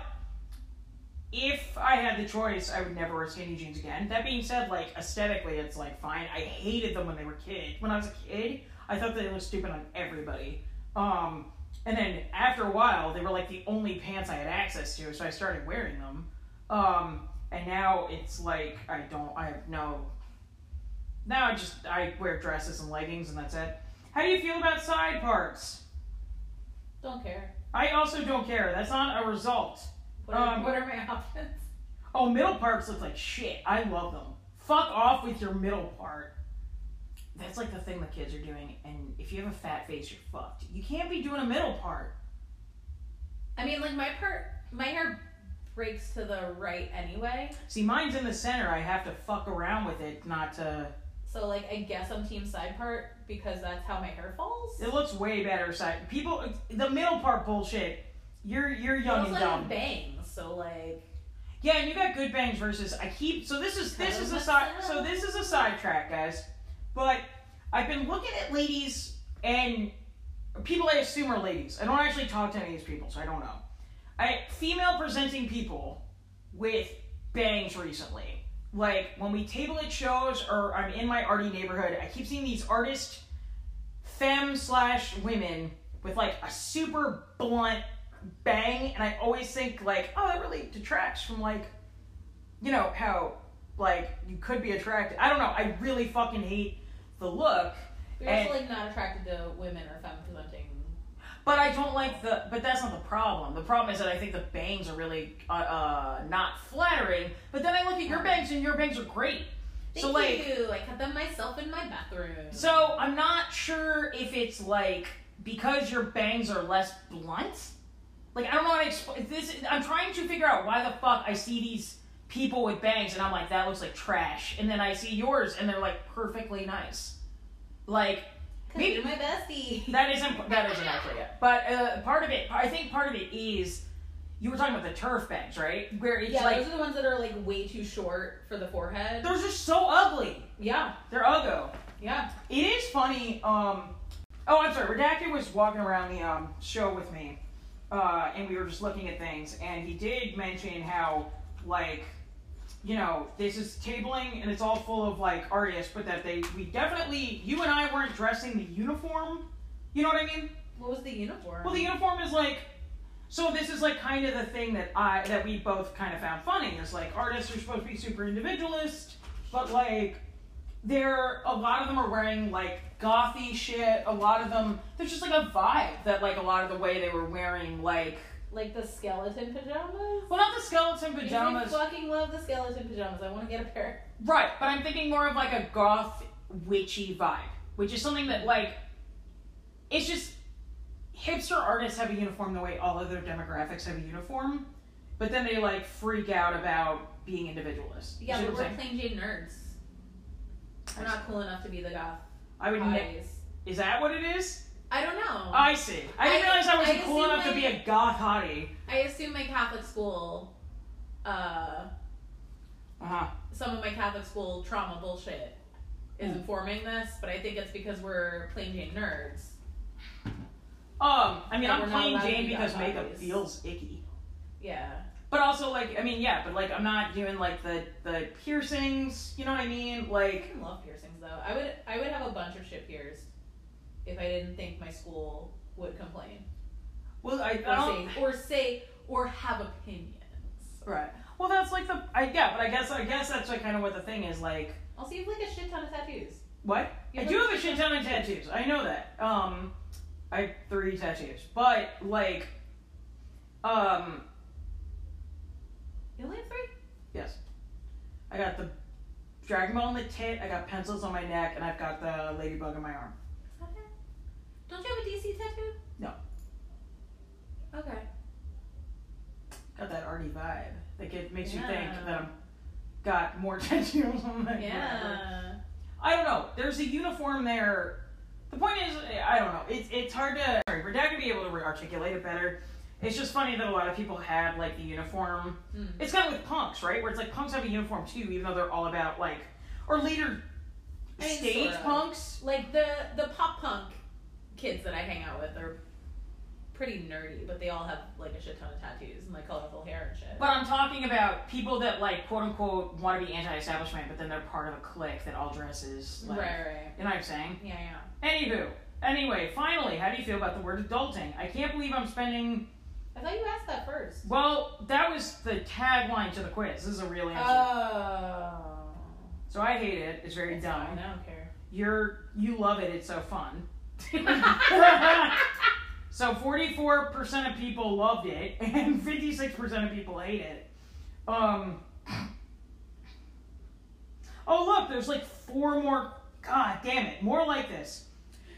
if I had the choice, I would never wear skinny jeans again. That being said, like aesthetically, it's like fine. I hated them when they were kid. When I was a kid, I thought they looked stupid on everybody. Um, and then after a while, they were like the only pants I had access to, so I started wearing them. Um, and now it's like I don't. I have no. Now I just I wear dresses and leggings and that's it. How do you feel about side parts?
Don't care.
I also don't care. That's not a result.
What are,
Um,
what are my options?
Oh, middle parts look like shit. I love them. Fuck off with your middle part. That's like the thing the kids are doing, and if you have a fat face, you're fucked. You can't be doing a middle part.
I mean, like my part, my hair breaks to the right anyway.
See, mine's in the center. I have to fuck around with it, not to.
So like, I guess I'm team side part because that's how my hair falls.
It looks way better side. People, the middle part bullshit. You're you're young and dumb.
have bangs, so like,
Yeah, and you got good bangs versus I keep so this is this is a side so this is a sidetrack, guys. But I've been looking at ladies and people I assume are ladies. I don't actually talk to any of these people, so I don't know. I female presenting people with bangs recently. Like when we table at shows or I'm in my arty neighborhood, I keep seeing these artist femme slash women with like a super blunt bang, and I always think like, oh, that really detracts from like, you know, how like you could be attracted. I don't know. I really fucking hate the look,
you're
And-
also like not attracted to women or femme presenting.
but I don't like the. But that's not the problem. The problem is that I think the bangs are really uh, uh not flattering. But then I look at your bangs, and your bangs are great.
Thank
so like.
you. I cut them myself in my bathroom.
So I'm not sure if it's like because your bangs are less blunt. Like I don't know how to explain this. I'm trying to figure out why the fuck I see these people with bangs and I'm like that looks like trash, and then I see yours and they're like perfectly nice. Like maybe-
you're my bestie.
that isn't that isn't actually it, but uh, part of it, I think part of it is you were talking about the TERF bangs, right? Where it's
yeah,
like
those are the ones that are like way too short for the forehead.
those are so ugly.
Yeah,
They're ugly.
yeah.
It is funny. Um, oh, I'm sorry. Redacted was walking around the um, show with me, uh, and we were just looking at things, and he did mention how, like, you know, this is tabling, and it's all full of like artists, but that they, we definitely, you and I weren't dressing the uniform. You know what I mean?
What was the uniform?
Well, the uniform is like. So this is like kind of the thing that I that we both kind of found funny is like artists are supposed to be super individualist, but like they're a lot of them are wearing like gothy shit. A lot of them there's just like a vibe that like a lot of the way they were wearing like
like the skeleton pajamas.
well not the skeleton pajamas.
I fucking love the skeleton pajamas. I want to get a pair.
right, but I'm thinking more of like a goth witchy vibe, which is something that like it's just hipster artists have a uniform the way all other demographics have a uniform, but then they like freak out about being individualist.
Yeah, but we're
saying?
plain Jane nerds. We're not cool enough to be the goth
I would. Ne-
hotties.
is that what it is?
I don't know.
I see. I didn't
I-
realize I wasn't
I
cool
assume
enough to be a goth hottie.
I assume my Catholic school, uh,
Uh huh.
some of my Catholic school trauma bullshit is
Mm.
informing this, but I think it's because we're plain Jane nerds.
Um, I mean,
That
I'm
we're not
plain
allowed to
Jane
be
because
goth
makeup
hotties.
feels icky.
Yeah.
But also, like, I mean, yeah, but like, I'm not doing like the the piercings. You know what I mean? Like,
fucking love piercings though. I would I would have a bunch of shit pierced if I didn't think my school would complain
well, I, I
or
don't.
say or say or have opinions.
Right. Well, that's like the. I yeah, but I guess I guess that's like kind of what the thing is. Like,
Also, you have like a shit ton of tattoos.
what? I do have a shit ton of tattoos. I know that. Um, I have three tattoos, but like, um,
You only have three.
yes, I got the Dragon Ball on the tit. I got pencils on my neck, and I've got the ladybug on my arm.
Okay. Don't you have a DC tattoo?
No.
Okay.
Got that arty vibe. Like it makes you think that I'm got more tattoos on my
Yeah.
I don't know. There's a uniform there. The point is, I don't know. It's it's hard to. Sorry, we're not gonna be able to articulate it better. It's just funny that a lot of people had like the uniform.
Mm.
It's kind of with punks, right? Where it's like punks have a uniform too, even though they're all about like or later
I mean,
stage
sorta.
punks.
Like the the pop punk kids that I hang out with are pretty nerdy, but they all have like a shit ton of tattoos and like colorful hair and shit.
But I'm talking about people that like quote unquote want to be anti-establishment, but then they're part of a clique that all dresses like.
right, right.
You know what I'm saying?
Yeah, yeah.
Anywho, anyway, finally, how do you feel about the word adulting? I can't believe I'm spending.
I thought you asked that first.
Well, that was the tagline to the quiz. This is a real answer.
Oh.
so I hate it. It's very
It's
dumb.
fine, I don't care.
You're you love it. It's so fun. so 44% of people loved it, and 56% of people hate it. Um. Oh look, there's like four more. God damn it! More like this.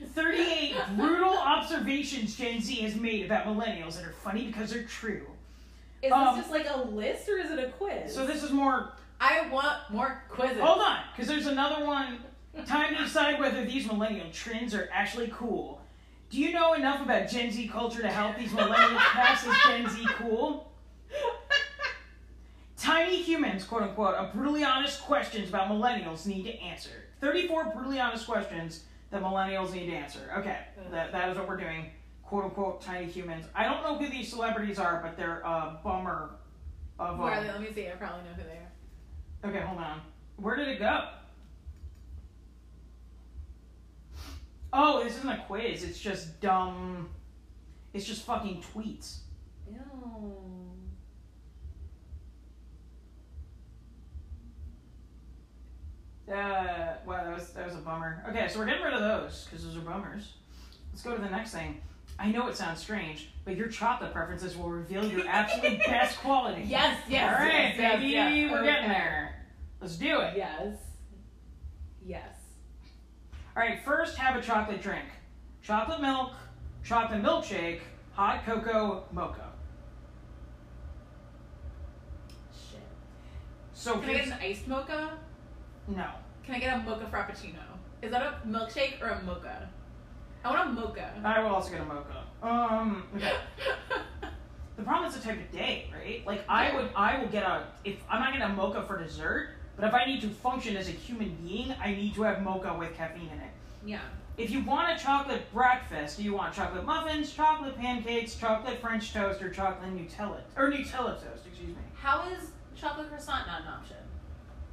38 brutal observations Gen Z has made about millennials that are funny because they're true.
Is
Um,
this just like a list or is it a quiz?
So this is more.
I want more quizzes.
Hold on, because there's another one. Time to decide whether these millennial trends are actually cool. Do you know enough about Gen Z culture to help these millennials pass as Gen Z cool? Tiny humans, quote unquote, are brutally honest questions about millennials need to answer. 34 brutally honest questions that millennials need to answer. Okay, that, that is what we're doing. Quote unquote, tiny humans. I don't know who these celebrities are, but they're a bummer of.
Where are they? Let me see. I probably know who they are.
Okay, hold on. Where did it go? Oh, this isn't a quiz. It's just dumb. It's just fucking tweets.
Ew.
Uh, wow, that was that was a bummer. Okay, so we're getting rid of those because those are bummers. Let's go to the next thing. I know it sounds strange, but your chocolate preferences will reveal your absolute best quality.
Yes, yes.
All right,
yes, yes,
baby,
yes.
we're getting there. Let's do it.
Yes. Yes.
All right, first have a chocolate drink. Chocolate milk, chocolate milkshake, hot cocoa, mocha.
Shit.
So
Can I get an iced mocha?
No.
Can I get a mocha frappuccino? Is that a milkshake or a mocha? I want a mocha.
I will also get a mocha. Um, okay. the problem is the type of day, right? Like I would, I will get a if I'm not getting a mocha for dessert, but if I need to function as a human being, I need to have mocha with caffeine in it.
yeah.
If you want a chocolate breakfast, do you want chocolate muffins, chocolate pancakes, chocolate French toast, or chocolate Nutella or Nutella toast? Excuse me.
How is chocolate croissant not an option?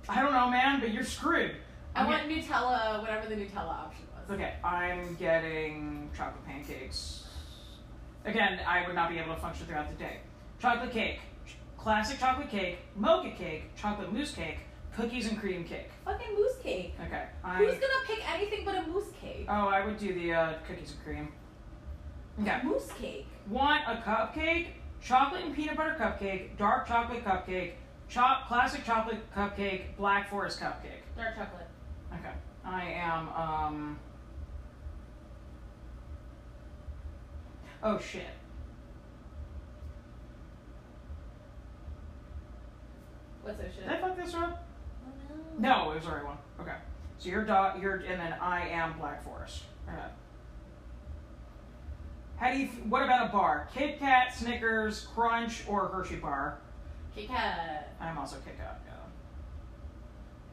I don't know, man, but you're screwed.
I
I'm
want Nutella, whatever the Nutella option was.
Okay, I'm getting chocolate pancakes. Again, I would not be able to function throughout the day. Chocolate cake, ch- classic chocolate cake, mocha cake, chocolate mousse cake, cookies and cream cake.
Fucking mousse cake.
Okay,
Who's gonna pick anything but a mousse cake?
oh I would do the uh, cookies and cream. Okay,
Mousse cake.
want a cupcake? Chocolate and peanut butter cupcake, dark chocolate cupcake, cho- classic chocolate cupcake, black forest cupcake.
Dark chocolate.
Okay, I am um. Oh shit.
What's that shit?
Did I fuck this up?
Oh, no.
No, it was the right one. Okay. So you're dot you're and then I am Black Forest. Okay. How do you? f- What about a bar? Kit Kat, Snickers, Crunch, or Hershey bar?
Kit Kat.
I'm also Kit Kat. Yeah.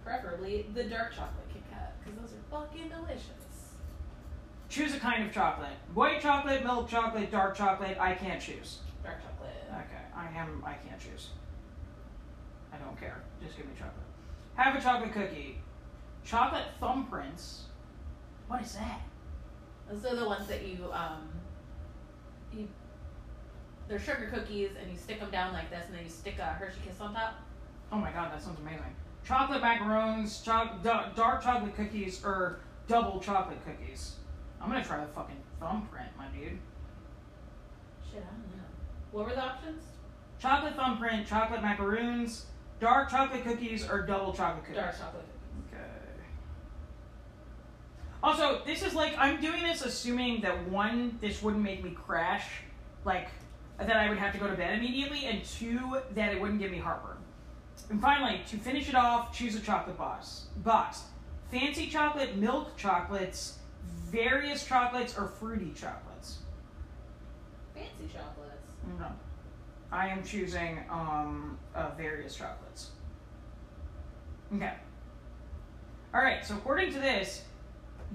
Preferably the dark chocolate Kit Kat, because those are fucking delicious.
Choose a kind of chocolate. White chocolate, milk chocolate, dark chocolate. I can't choose.
Dark chocolate.
Okay. I am. I can't choose. I don't care. Just give me chocolate. Have a chocolate cookie. Chocolate thumbprints. What is that?
Those are the ones that you um. You. They're sugar cookies, and you stick them down like this, and then you stick a Hershey Kiss on top.
Oh my god, that sounds amazing. Chocolate macaroons, cho- da- dark chocolate cookies, or double chocolate cookies. I'm gonna try the fucking thumbprint, my dude.
Shit, I don't know. What were the options?
Chocolate thumbprint, chocolate macaroons, dark chocolate cookies, or double chocolate cookies.
Dark chocolate.
Okay. Also, this is like I'm doing this assuming that one, this wouldn't make me crash, like that I would have to go to bed immediately, and two, that it wouldn't give me heartburn. And finally, to finish it off, choose a chocolate box. Box. Fancy chocolate, milk chocolates, various chocolates, or fruity chocolates.
Fancy chocolates.
No. I am choosing um, uh, various chocolates. Okay. All right. So according to this,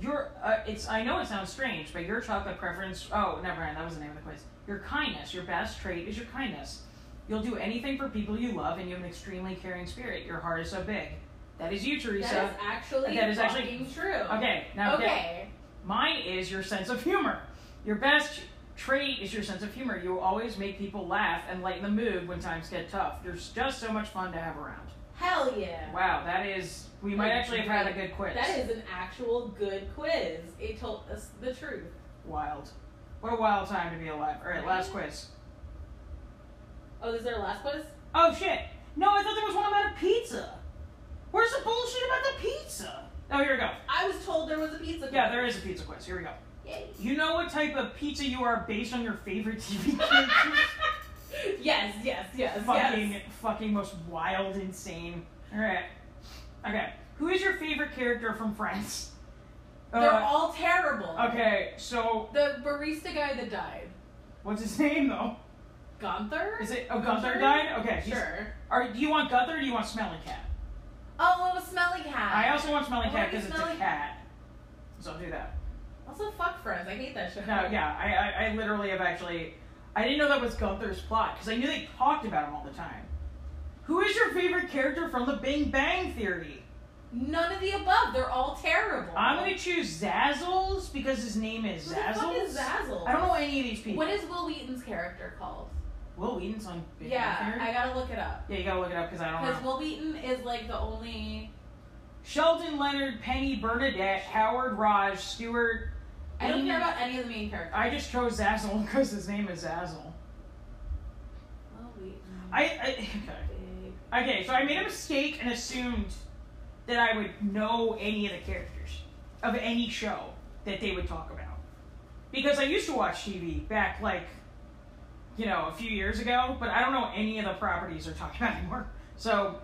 your uh, it's I know it sounds strange, but your chocolate preference. Oh, never mind. That was the name of the quiz. Your kindness. Your best trait is your kindness. You'll do anything for people you love, and you have an extremely caring spirit. Your heart is so big. That is you, Teresa.
That is actually
That is actually-
true.
okay, now get-
Okay.
Mine is your sense of humor. Your best trait is your sense of humor. You always make people laugh and lighten the mood when times get tough. There's just so much fun to have around.
Hell yeah.
Wow, that is. We might
Like,
actually have had a good quiz.
That is an actual good quiz. It told us the truth.
wild. What a wild time to be alive. All right, last quiz.
Oh, is there a last quiz?
Oh shit! No, I thought there was one about a pizza. Where's the bullshit about the pizza? Oh, here we go.
I was told there was a pizza. quiz.
Yeah, there is a pizza quiz. Here we go.
Yay.
You know what type of pizza you are based on your favorite TV characters?
yes, yes, yes,
fucking,
yes.
fucking most wild, insane. All right. Okay. Who is your favorite character from Friends?
They're all terrible.
Okay, so
The barista guy that died,
what's his name though?
Gunther.
Is it? Oh, Gunther died. Okay.
Sure.
Are do you want Gunther or do you want Smelly Cat?
Oh, was Smelly Cat.
I also want Smelly Cat because it's a cat. So I'll do that.
Also, fuck Friends. I hate that show.
No, yeah, I, I, I literally have actually. I didn't know that was Gunther's plot because I knew they talked about him all the time. Who is your favorite character from The Big Bang Theory?
None of the above. They're all terrible.
I'm gonna choose Zazzles because his name is
Who
Zazzles.
is Zazzle?
I don't know any of these people.
What is Wil Wheaton's character called?
Wil Wheaton's on Big
yeah,
Bang
I gotta look it up.
yeah, you gotta look it up because I don't know.
Because. Wil Wheaton is like the only.
Sheldon Leonard, Penny, Bernadette, Howard, Raj, Stuart.
I don't care about any of the main characters.
I just chose Zazzle because his name is Zazzle.
Wil Wheaton.
I, I okay.
Big.
Okay, so I made a mistake and assumed that I would know any of the characters of any show that they would talk about. Because I used to watch TV back like, you know, a few years ago, but I don't know any of the properties they're talking about anymore. So,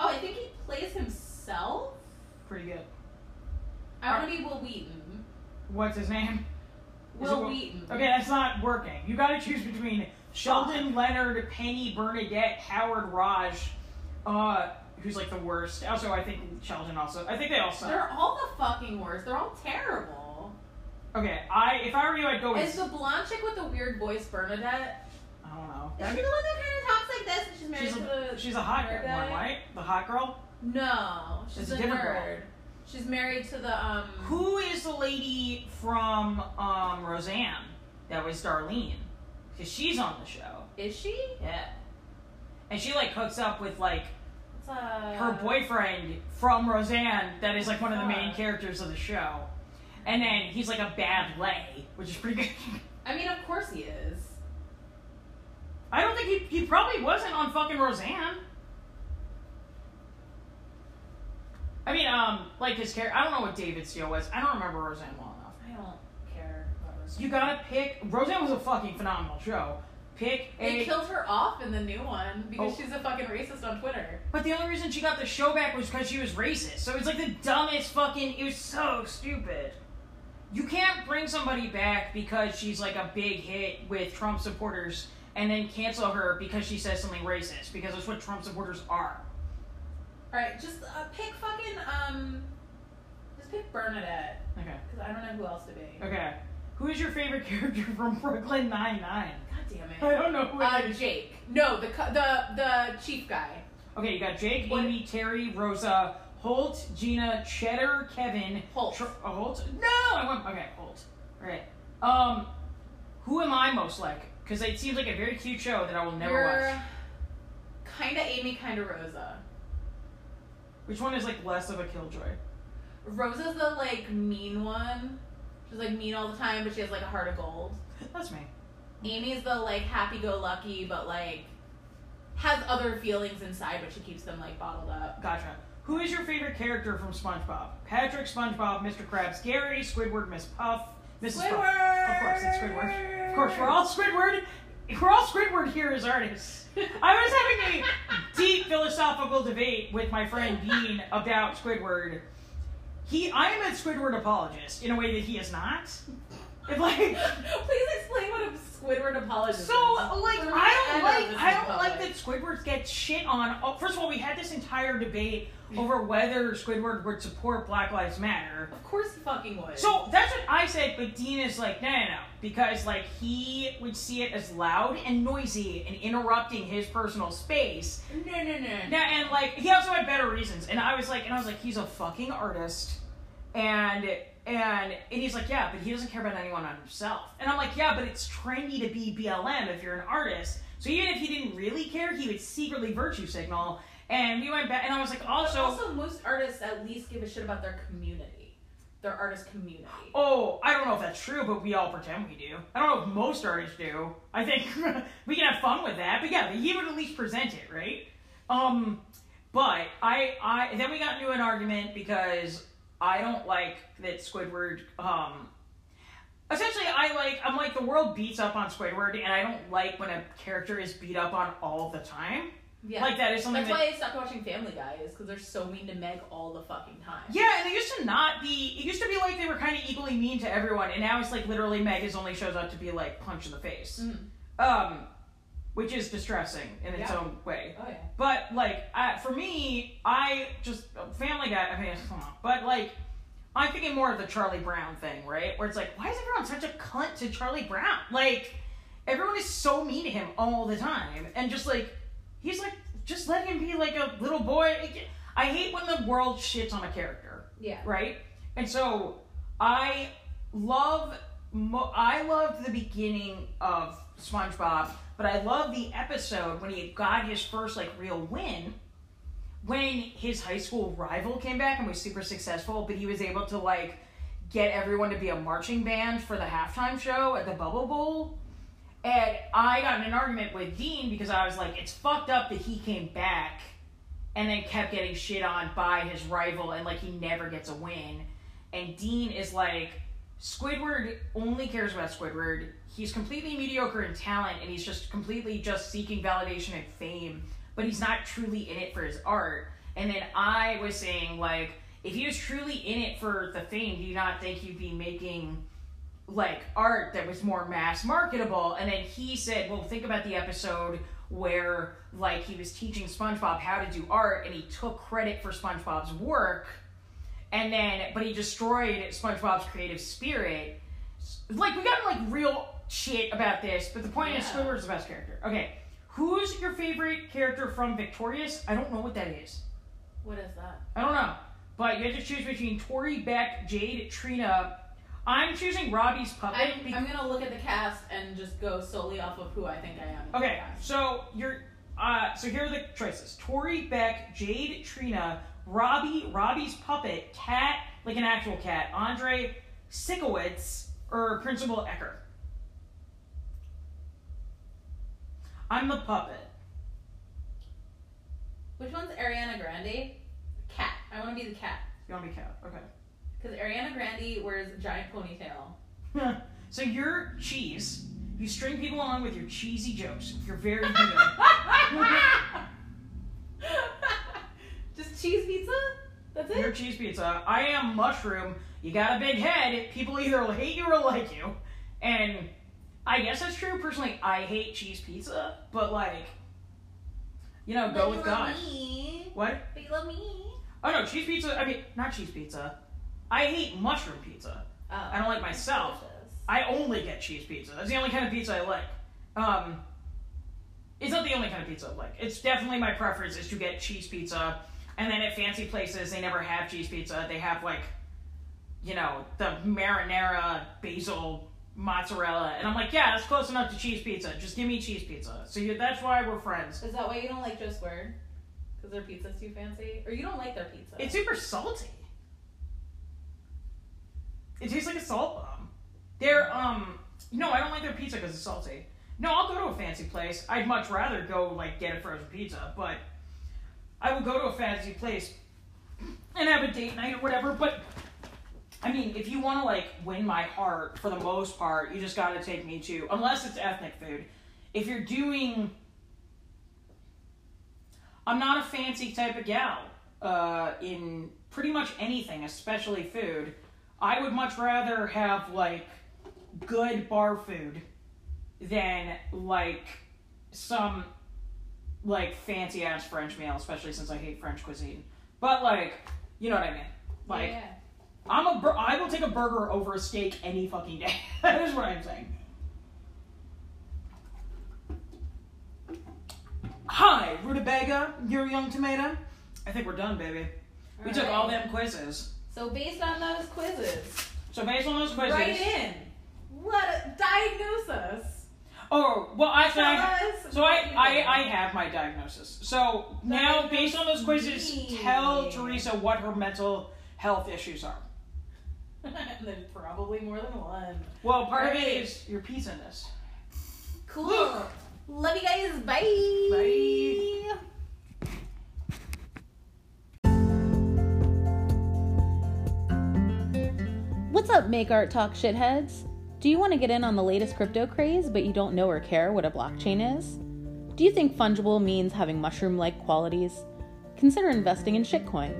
Oh, I think he plays himself.
pretty good.
I want to be Wil Wheaton.
What's his name?
Will
Will-
Wheaton.
Okay, that's not working. You gotta choose between Sheldon, Leonard, Penny, Bernadette, Howard, Raj, uh, who's like the worst. Also, I think Sheldon also. I think they all suck.
They're all the fucking worst. They're all terrible.
Okay, I if I were you, I'd go with.
Is the blonde chick with the weird voice Bernadette?
I don't know.
Is she the one that kind of talks like this and she's married
She's
to
a,
the
she's a hot girl, one, right? The hot girl.
No, she's
It's
a
a different
nerd.
girl.
She's married to the um.
Who is the lady from um, Roseanne that was Darlene? Because she's on the show.
is she?
Yeah. And she like hooks up with like
uh.
her boyfriend from Roseanne that is like one of the main characters of the show. And then he's like a bad lay, which is pretty good.
I mean, of course he is.
I don't think he he probably wasn't on fucking Roseanne. I mean, um, like his character. I don't know what David Steele was. I don't remember Roseanne well enough.
I don't care about her.
You gotta pick. Roseanne was a fucking phenomenal show. Pick
They
a.
killed her off in the new one because
Oh.
she's a fucking racist on Twitter.
But the only reason she got the show back was because she was racist. So it's like the dumbest fucking. It was so stupid. You can't bring somebody back because she's like a big hit with Trump supporters and then cancel her because she says something racist because that's what Trump supporters are.
All right, just uh, pick fucking um. Just pick Bernadette
Okay.
because I don't know who else to be.
Okay. Who is your favorite character from Brooklyn Nine Nine?
Damn it.
I don't know who
Uh. Jake. No, the the the chief guy.
Okay, you got Jake,
What-
Amy, Terry, Rosa, Holt, Gina, Cheddar, Kevin,
Holt.
Tr- uh, Holt? No, I went. Okay, Holt. All right. Um, who am I most like? Because it seems like a very cute show that I will never
You're
watch.
kind of Amy, kind of Rosa.
Which one is like less of a killjoy?
Rosa's the like mean one. She's like mean all the time, but she has like a heart of gold.
That's me.
Amy's the like happy-go-lucky, but like has other feelings inside, but she keeps them like bottled up.
Gotcha. Who is your favorite character from SpongeBob? Patrick, SpongeBob, Mr. Krabs, Gary, Squidward, Miss Puff, Mrs. Puff. Of course, it's Squidward. Of course, we're all Squidward. We're all Squidward here as artists. I was having a deep philosophical debate with my friend Dean about Squidward. He, I am a Squidward apologist in a way that he is not. If like,
Please explain what a Squidward apologist
so like, I don't like, I don't like that Squidward gets shit on. Oh, first of all, we had this entire debate over whether Squidward would support Black Lives Matter.
Of course he fucking would.
So that's what I said, but Dean is like, no, no, no, because like he would see it as loud and noisy and interrupting his personal space.
no, no, no, no.
Now, and like he also had better reasons, and I was like, and I was like, he's a fucking artist, and and and he's like, yeah, but he doesn't care about anyone on himself, and I'm like, yeah, but it's trendy to be BLM if you're an artist. So even if he didn't really care, he would secretly virtue signal. And we went back, and I was like,
But
also,
also, most artists at least give a shit about their community, their artist community.
Oh, I don't know if that's true, but we all pretend we do. I don't know if most artists do. I think we can have fun with that, but yeah, he would at least present it, right? Um, but I, I then we got into an argument because I don't like that Squidward. Um, essentially, I like I'm like the world beats up on Squidward, and I don't like when a character is beat up on all the time.
Yeah.
Like that is something
That's
that
why I stopped watching Family Guy, is because they're so mean to Meg all the fucking time.
Yeah, and they used to not be. It used to be like they were kind of equally mean to everyone, and now it's like literally Meg is only shows up to be like punch in the face,
Mm.
um, which is distressing in its
Yeah.
own way.
Oh yeah.
But like for me, I just Family Guy. I mean, come on, but like. I'm thinking more of the Charlie Brown thing, right? Where it's like, why is everyone such a cunt to Charlie Brown? Like, everyone is so mean to him all the time, and just like, he's like, just let him be like a little boy. I hate when the world shits on a character
Yeah.
right? And so I love mo- I loved the beginning of SpongeBob, but I love the episode when he got his first like real win when his high school rival came back and was super successful, but he was able to like get everyone to be a marching band for the halftime show at the Bubble Bowl. And I got in an argument with Dean because I was like, it's fucked up that he came back and then kept getting shit on by his rival and like he never gets a win. And Dean is like, Squidward only cares about Squidward. He's completely mediocre in talent and he's just completely just seeking validation and fame, but he's not truly in it for his art. And then I was saying, like, if he was truly in it for the fame, do you not think he'd be making like art that was more mass marketable? And then he said, well, think about the episode where like he was teaching SpongeBob how to do art and he took credit for SpongeBob's work and then but he destroyed SpongeBob's creative spirit. Like we got like real shit about this, but the point is
Yeah.
Squidward's the best character. Okay. Who's your favorite character from Victorious? I don't know what that is.
What is that?
I don't know. But you have to choose between Tori, Beck, Jade, Trina. I'm choosing Robbie's puppet.
I'm,
be-
I'm gonna look at the cast and just go solely off of who I think I am.
Okay, so you're uh so here are the choices. Tori, Beck, Jade, Trina, Robbie, Robbie's puppet, Cat, like an actual cat, Andre Sikowitz, or Principal Ecker. I'm the puppet.
Which one's Ariana Grande? Cat. I want to be the cat.
You want to be cat? Okay.
Because Ariana Grande wears a giant ponytail.
so you're cheese. You string people along with your cheesy jokes. You're very good.
Just cheese pizza? That's
You're
it?
cheese pizza. I am mushroom. You got a big head. People either will hate you or like you. And I guess that's true. Personally, I hate cheese pizza, but like, you know, go
But
with
you love
God.
Me.
What?
But you love me.
Oh no, cheese pizza. I mean, not cheese pizza. I hate mushroom pizza.
Oh.
I don't like myself.
Delicious.
I only get cheese pizza. That's the only kind of pizza I like. Um, it's not the only kind of pizza I like. It's definitely my preference is to get cheese pizza, and then at fancy places they never have cheese pizza. They have like, you know, the marinara, basil, mozzarella, and I'm like, yeah, that's close enough to cheese pizza. Just give me cheese pizza. So you, that's why we're friends.
Is that why you don't like Joe Squared? Because their pizza's too fancy? Or you don't like their pizza?
It's super salty. It tastes like a salt bomb. They're um no, I don't like their pizza because it's salty. No, I'll go to a fancy place. I'd much rather go like get a frozen pizza, but I will go to a fancy place and have a date night or whatever. But I mean, if you want to like win my heart, for the most part, you just got to take me to unless it's ethnic food. If you're doing, I'm not a fancy type of gal uh, in pretty much anything, especially food. I would much rather have like good bar food than like some like fancy ass French meal, especially since I hate French cuisine. But like, you know what I mean? Like,
yeah.
I'm a bur- I will take a burger over a steak any fucking day. that is what I'm saying. Hi, rutabaga, your young tomato. I think we're done, baby. We took all them quizzes.
So based on those quizzes,
So based on those quizzes,
write in. Let diagnose us.
Oh well, actually,
Tell
I,
us
so I, I. I have my diagnosis. So now, based on those quizzes,
me.
tell Teresa what her mental health issues are.
There's probably more than one.
Well, part of it
Alright.
is your pizza-ness.
Cool. Love you guys. Bye.
Bye.
What's up, Make Art Talk shitheads? Do you want to get in on the latest crypto craze, but you don't know or care what a blockchain is? Do you think fungible means having mushroom like qualities? Consider investing in Shitcoin.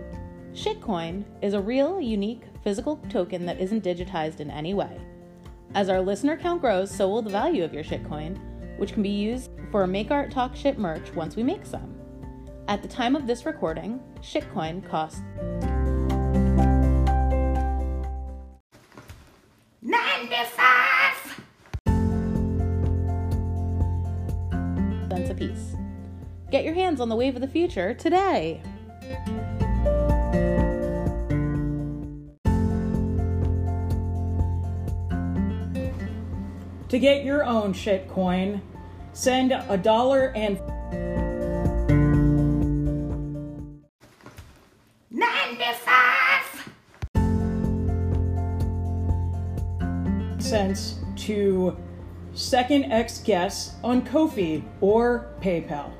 Shitcoin is a real, unique, physical token that isn't digitized in any way. As our listener count grows, so will the value of your shitcoin, which can be used for a Make Art Talk shit merch once we make some. At the time of this recording, shitcoin costs Get your hands on the wave of the future today.
To get your own shit coin, send a dollar and 95 cents to second X guess on Kofi or PayPal.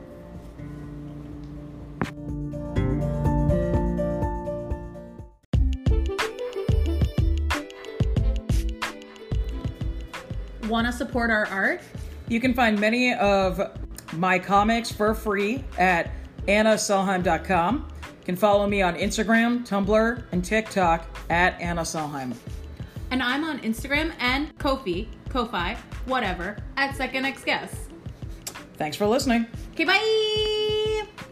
Want to support our art?
You can find many of my comics for free at annaselheim.com. You can follow me on Instagram, Tumblr, and TikTok at Anna Selheim.
And I'm on Instagram and Kofi, Ko-Fi, whatever, at Second X Guess.
Thanks for listening.
Okay, bye!